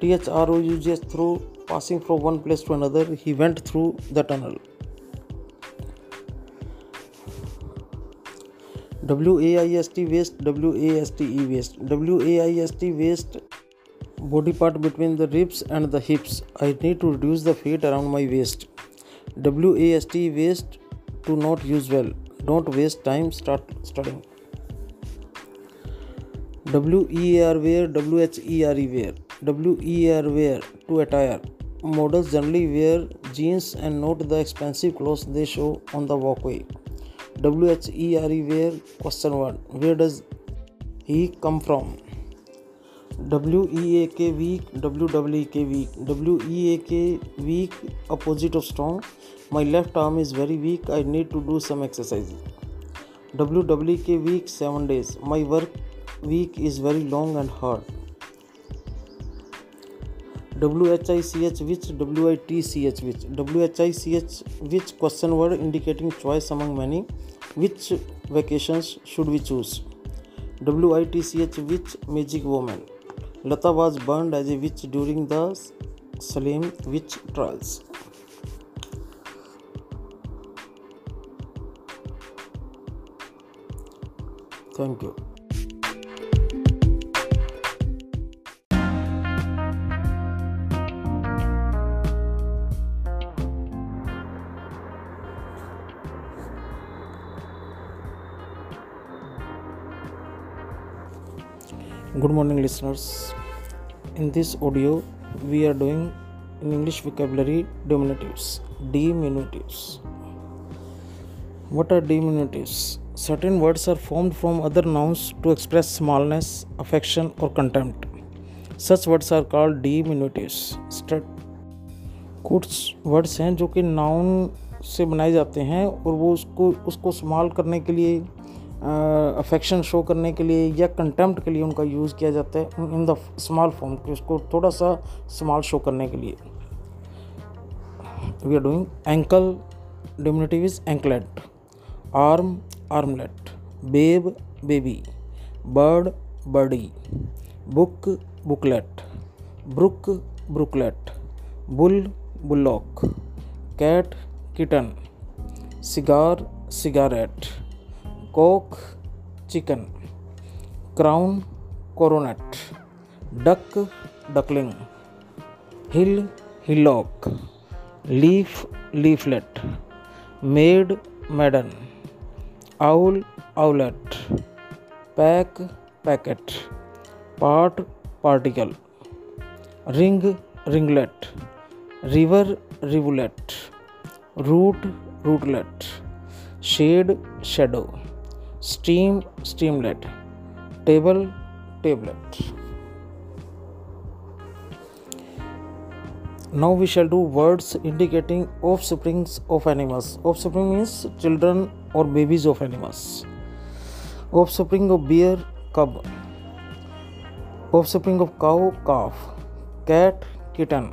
T H R O U G S through passing from one place to another he went through the tunnel W A I S T waist W A S T E waste W A I S T waist body part between the ribs and the hips. I need to reduce the fat around my waist. WAST waist to not use well. Don't waste time start studying. WEAR wear WHERE wear WEAR wear to attire. Models generally wear jeans and not the expensive clothes they show on the walkway. WHERE wear question one Where does he come from? W E A K weak W W K week W E A K weak opposite of strong my left arm is very weak I need to do some exercise W W K week seven days my work week is very long and hard W H I C H which W I T C H witch W H I C H which question word indicating choice among many which vacations should we choose W I T C H which music women Lata was burned as a witch during the Salem witch trials. Thank you good morning listeners in this audio we are doing in english vocabulary diminutives diminutives what are diminutives certain words are formed from other nouns to express smallness affection or contempt such words are called diminutives कुछ words हैं जो कि noun से बनाए जाते हैं और वो उसको उसको स्मॉल करने के लिए अफेक्शन शो करने के लिए या कंटेम्प्ट के लिए उनका यूज़ किया जाता है इन द स्मॉल फॉर्म उसको थोड़ा सा स्मॉल शो करने के लिए। We are doing ankle diminutive is anklet arm armlet babe baby bird birdie book booklet brook brooklet bull bullock cat kitten cigar cigarette. Cock, chicken, crown, coronet, duck, duckling, hill, hillock, leaf, leaflet, maid, maiden, owl, owlet, pack, packet part particle, ring, ringlet, river, rivulet, root, rootlet, shade, shadow. Steam streamlet table, tablet. Now we shall do words indicating of springs of animals of spring means children और babies of animals of spring of bear cub of spring of cow calf cat kitten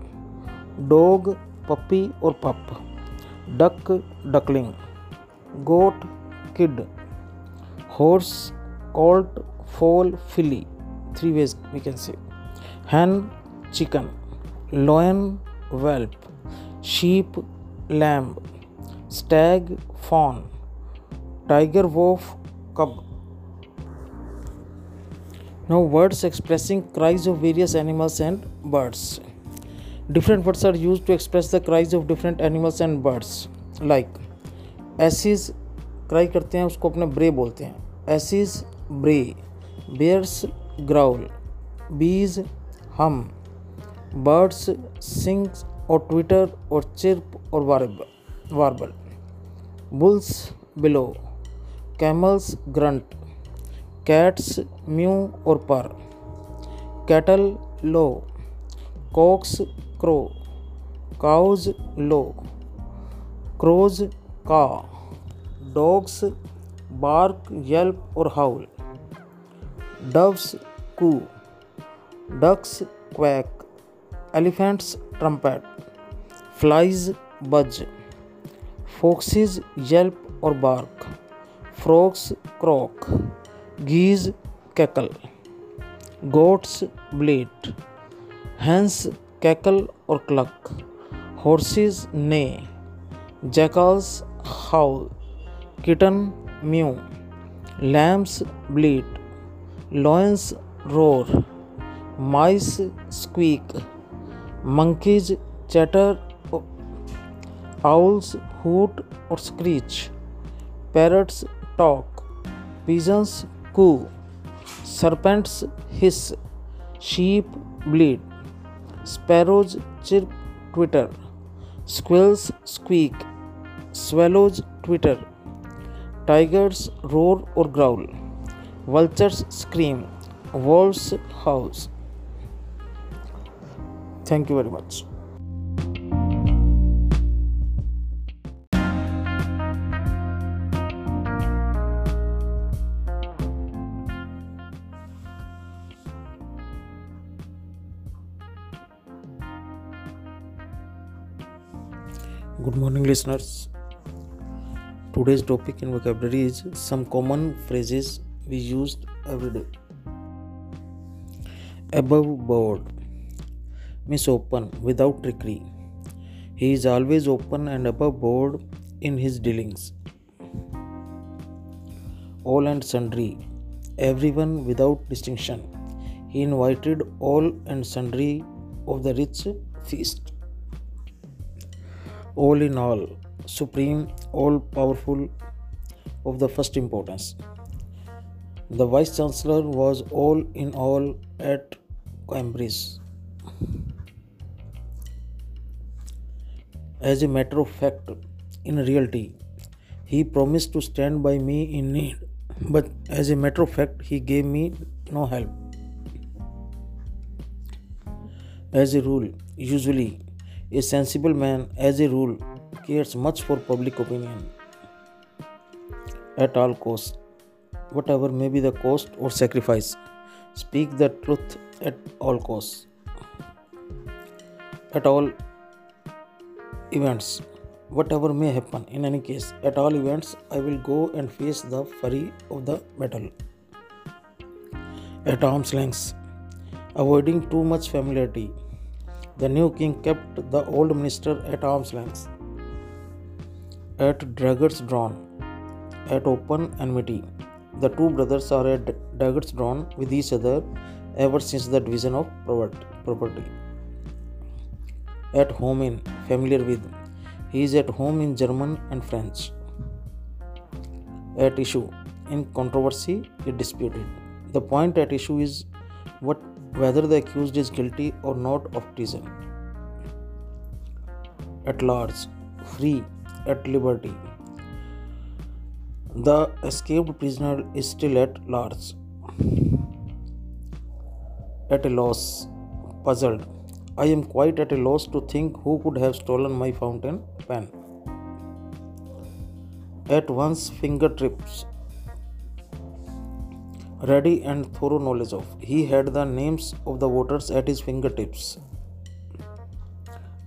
dog puppy और pup duck duckling goat kid horse called foal filly three ways we can say. Hen chicken. Lion whelp. Sheep lamb. Stag fawn. Tiger wolf cub. Now words expressing cries of various animals and birds. Different words are used to express the cries of different animals and birds like asses cry करते हैं, उसको अपने ब्रे बोलते हैं। एसिस ब्रे bears growl bees hum birds sings और twitter और चिर्प और warble bulls bellow camels grunt cats mew और purr cattle low cocks crow cows low crows caw dogs, bark, yelp और howl. Doves, coo. Ducks, quack. Elephants, trumpet. Flies, buzz. Foxes yelp और bark. Frogs croak. Geese, cackle. Goats bleat hens, cackle और cluck. Horses, neigh. Jackals howl kitten mew, lambs bleat, lions roar, mice squeak, monkeys chatter, owls hoot और screech, parrots talk, pigeons coo, serpents hiss, sheep bleat, sparrows chirp twitter, squirrels squeak, swallows twitter. Tigers roar or growl. Vultures scream. Wolves howl. Thank you very much. Good morning, listeners. Today's topic in vocabulary is some common phrases we used every day. Above board means open without trickery. He is always open and above board in his dealings. All and sundry, everyone without distinction. He invited all and sundry of the rich feast all in all, supreme, all powerful, of the first importance. The Vice Chancellor was all in all at Cambridge. As a matter of fact, in reality, he promised to stand by me in need, but as a matter of fact, he gave me no help. As a rule, usually a sensible man, as a rule, cares much for public opinion at all costs. whatever may be the cost or sacrifice. Speak the truth at all costs. At all events, whatever may happen, in any case, at all events, I will go and face the fury of the battle. At arm's length, avoiding too much familiarity, the new king kept the old minister at arm's length. At daggers drawn, at open enmity, the two brothers are at daggers drawn with each other ever since the division of property. At home in, familiar with, he is at home in German and French. At issue, in controversy, it disputed. The point at issue is what whether the accused is guilty or not of treason. At large, free, at liberty. The escaped prisoner is still at large. At a loss, puzzled. I am quite at a loss to think who could have stolen my fountain pen. At once fingertips ready and thorough knowledge of. He had the names of the voters at his fingertips.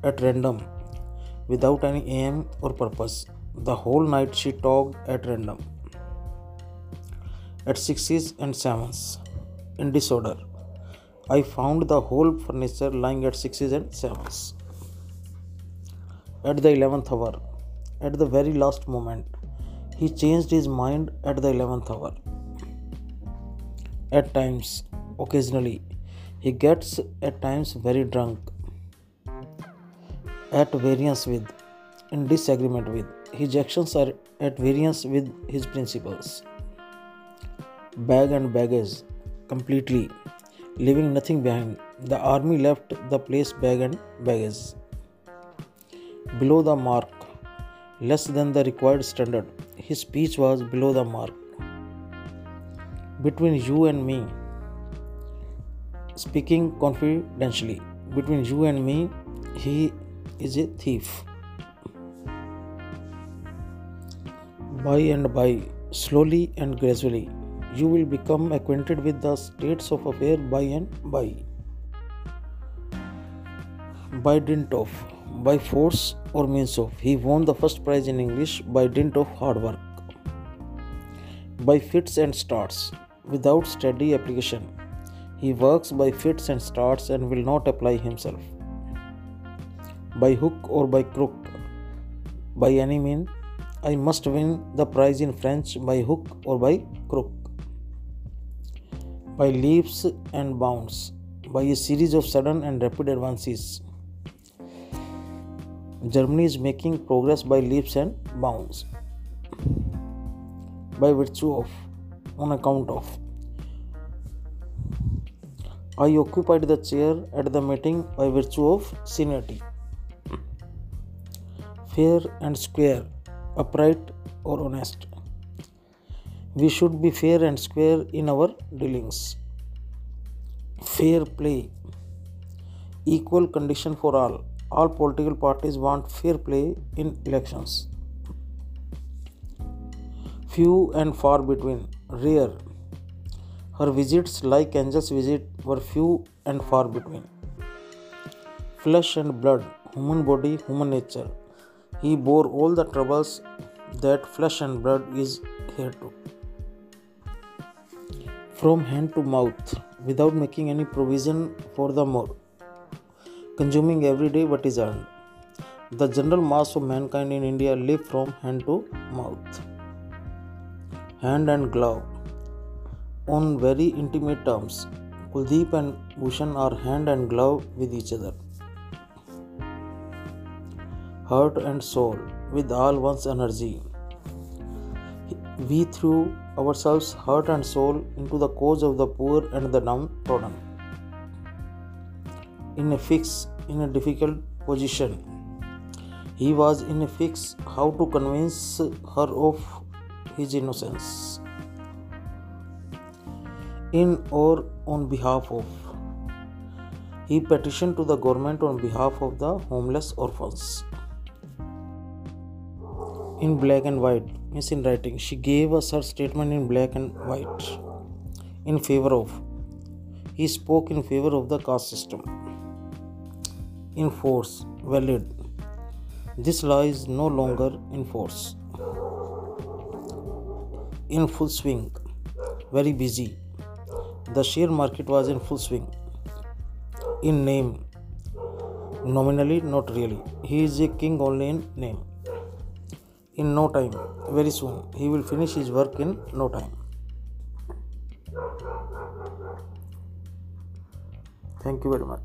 At random, without any aim or purpose. The whole night she talked at random. At sixes and sevens, in disorder. I found the whole furniture lying at sixes and sevens. At the eleventh hour, at the very last moment, he changed his mind at the eleventh hour. At times, occasionally, he gets at times very drunk, at variance with, in disagreement with. His actions are at variance with his principles. Bag and baggage, completely, leaving nothing behind. The army left the place bag and baggage. Below the mark, less than the required standard. His speech was below the mark. Between you and me, speaking confidentially, between you and me, he is a thief. By and by, slowly and gradually, you will become acquainted with the states of affairs by and by. By dint of, by force or means of, he won the first prize in English by dint of hard work. By fits and starts, without steady application, he works by fits and starts and will not apply himself by hook or by crook. By any means. I must win the prize in French by hook or by crook. By leaps and bounds, by a series of sudden and rapid advances. Germany is making progress by leaps and bounds. By virtue of, on account of. I occupied the chair at the meeting by virtue of seniority fair and square, upright or honest. We should be fair and square in our dealings. Fair play, equal condition for all. All political parties want fair play in elections. Few and far between, rare. Her visits, like Angel's visit, were few and far between. Flesh and blood, human body, human nature he bore all the troubles that flesh and blood is here to. From hand to mouth, without making any provision for the more, consuming every day what is earned. The general mass of mankind in India live from hand to mouth. Hand and glove. On very intimate terms, Kuldeep and Bhushan are hand and glove with each other heart and soul with all one's energy. We threw ourselves, heart and soul, into the cause of the poor and the downtrodden. In a fix, in a difficult position, he was in a fix how to convince her of his innocence. In or on behalf of, he petitioned to the government on behalf of the homeless orphans in black and white means in writing. She gave us her statement in black and white in favor of. He spoke in favor of the caste system. In force, valid. This law is no longer in force. In full swing, very busy. The share market was in full swing. In name, nominally, not really. He is a king only in name. In no time, very soon, he will finish his work in no time. Thank you very much.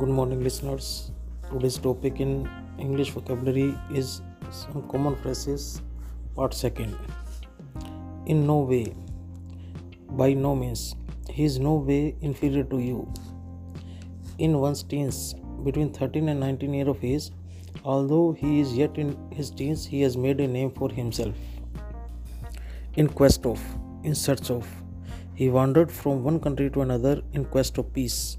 Good morning, listeners. Today's topic in English vocabulary is some common phrases, part second. In no way, by no means, he is no way inferior to you. In one's teens, between 13 and 19 years of age, although he is yet in his teens, he has made a name for himself. In quest of, in search of, he wandered from one country to another in quest of peace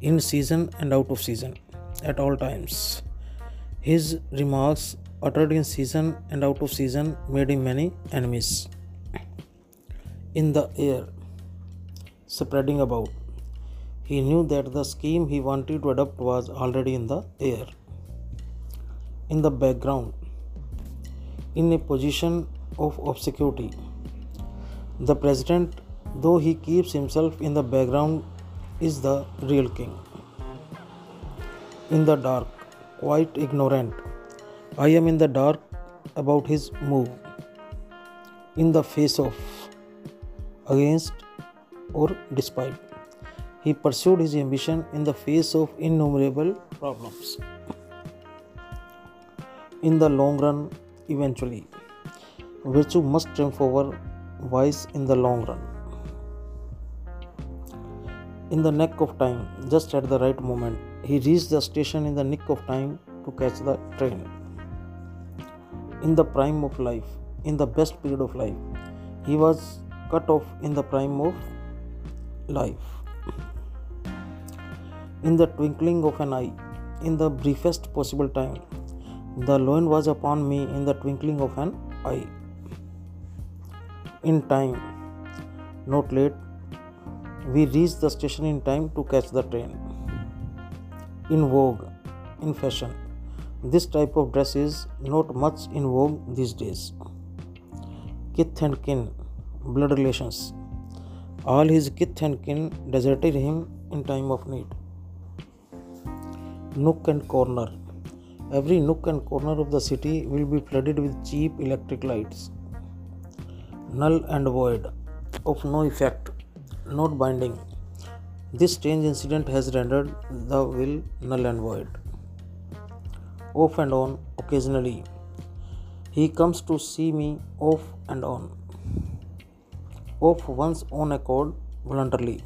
in season and out of season at all times. His remarks, uttered in season and out of season, made him many enemies. In the air, spreading about, he knew that the scheme he wanted to adopt was already in the air. In the background, in a position of obscurity, the president, though he keeps himself in the background is the real king. In the dark, quite ignorant, I am in the dark about his move. In the face of, against, or despite. He pursued his ambition in the face of innumerable problems. In the long run, eventually, virtue must triumph over vice in the long run in the neck of time, just at the right moment. He reached the station in the nick of time to catch the train. In the prime of life, in the best period of life, he was cut off in the prime of life. In the twinkling of an eye, in the briefest possible time, the loan was upon me in the twinkling of an eye. In time, not late, we reached the station in time to catch the train. In vogue, in fashion, this type of dress is not much in vogue these days. Kith and kin, blood relations. All his kith and kin deserted him in time of need. Nook and corner. Every nook and corner of the city will be flooded with cheap electric lights. Null and void, of no effect not binding. This strange incident has rendered the will null and void. Off and on, occasionally. He comes to see me off and on. Of one's own accord, voluntarily.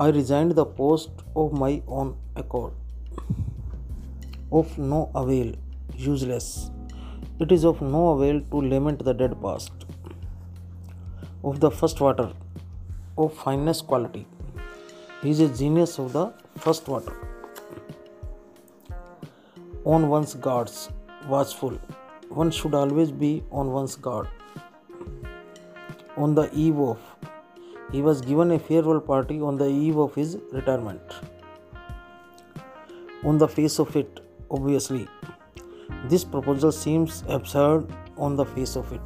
I resigned the post of my own accord. Of no avail, useless. It is of no avail to lament the dead past. Of the first water, of finest quality. He is a genius of the first water. On one's guards, watchful. One should always be on one's guard. On the eve of, he was given a farewell party on the eve of his retirement. On the face of it, obviously, this proposal seems absurd on the face of it.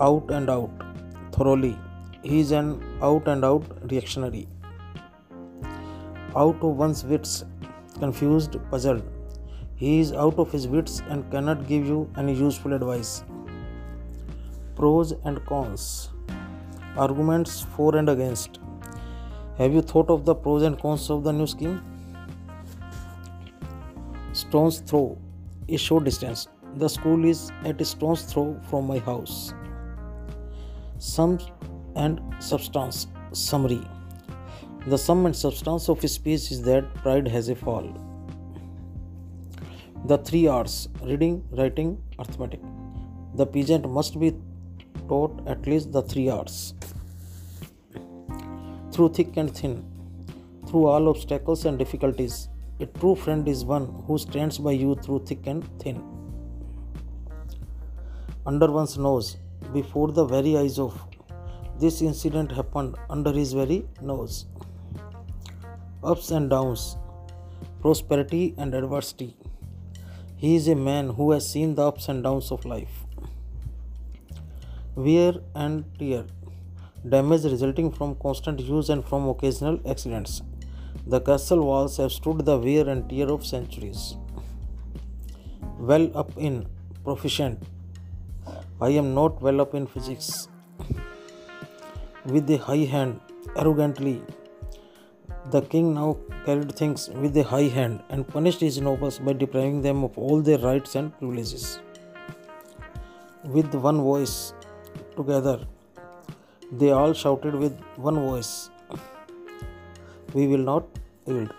Out and out, thoroughly, he is an out and out reactionary. Out of one's wits, confused, puzzled. He is out of his wits and cannot give you any useful advice. Pros and cons. Arguments for and against. Have you thought of the pros and cons of the new scheme? Stone's throw, a short distance. The school is at a stone's throw from my house. Some and substance summary the sum and substance of speech is that pride has a fall the three R's reading, writing, arithmetic. The peasant must be taught at least the three R's. Through thick and thin, through all obstacles and difficulties, a true friend is one who stands by you through thick and thin. Under one's nose, before the very eyes of this incident happened under his very nose. Ups and downs, prosperity and adversity. He is a man who has seen the ups and downs of life. Wear and tear, damage resulting from constant use and from occasional accidents. The castle walls have stood the wear and tear of centuries. Well up in, proficient. I am not well up in physics. With a high hand, arrogantly, the king now carried things with a high hand and punished his nobles by depriving them of all their rights and privileges. With one voice, together, they all shouted with one voice We will not yield.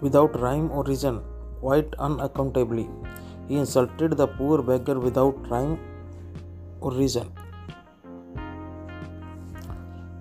Without rhyme or reason, quite unaccountably, he insulted the poor beggar without rhyme or reason.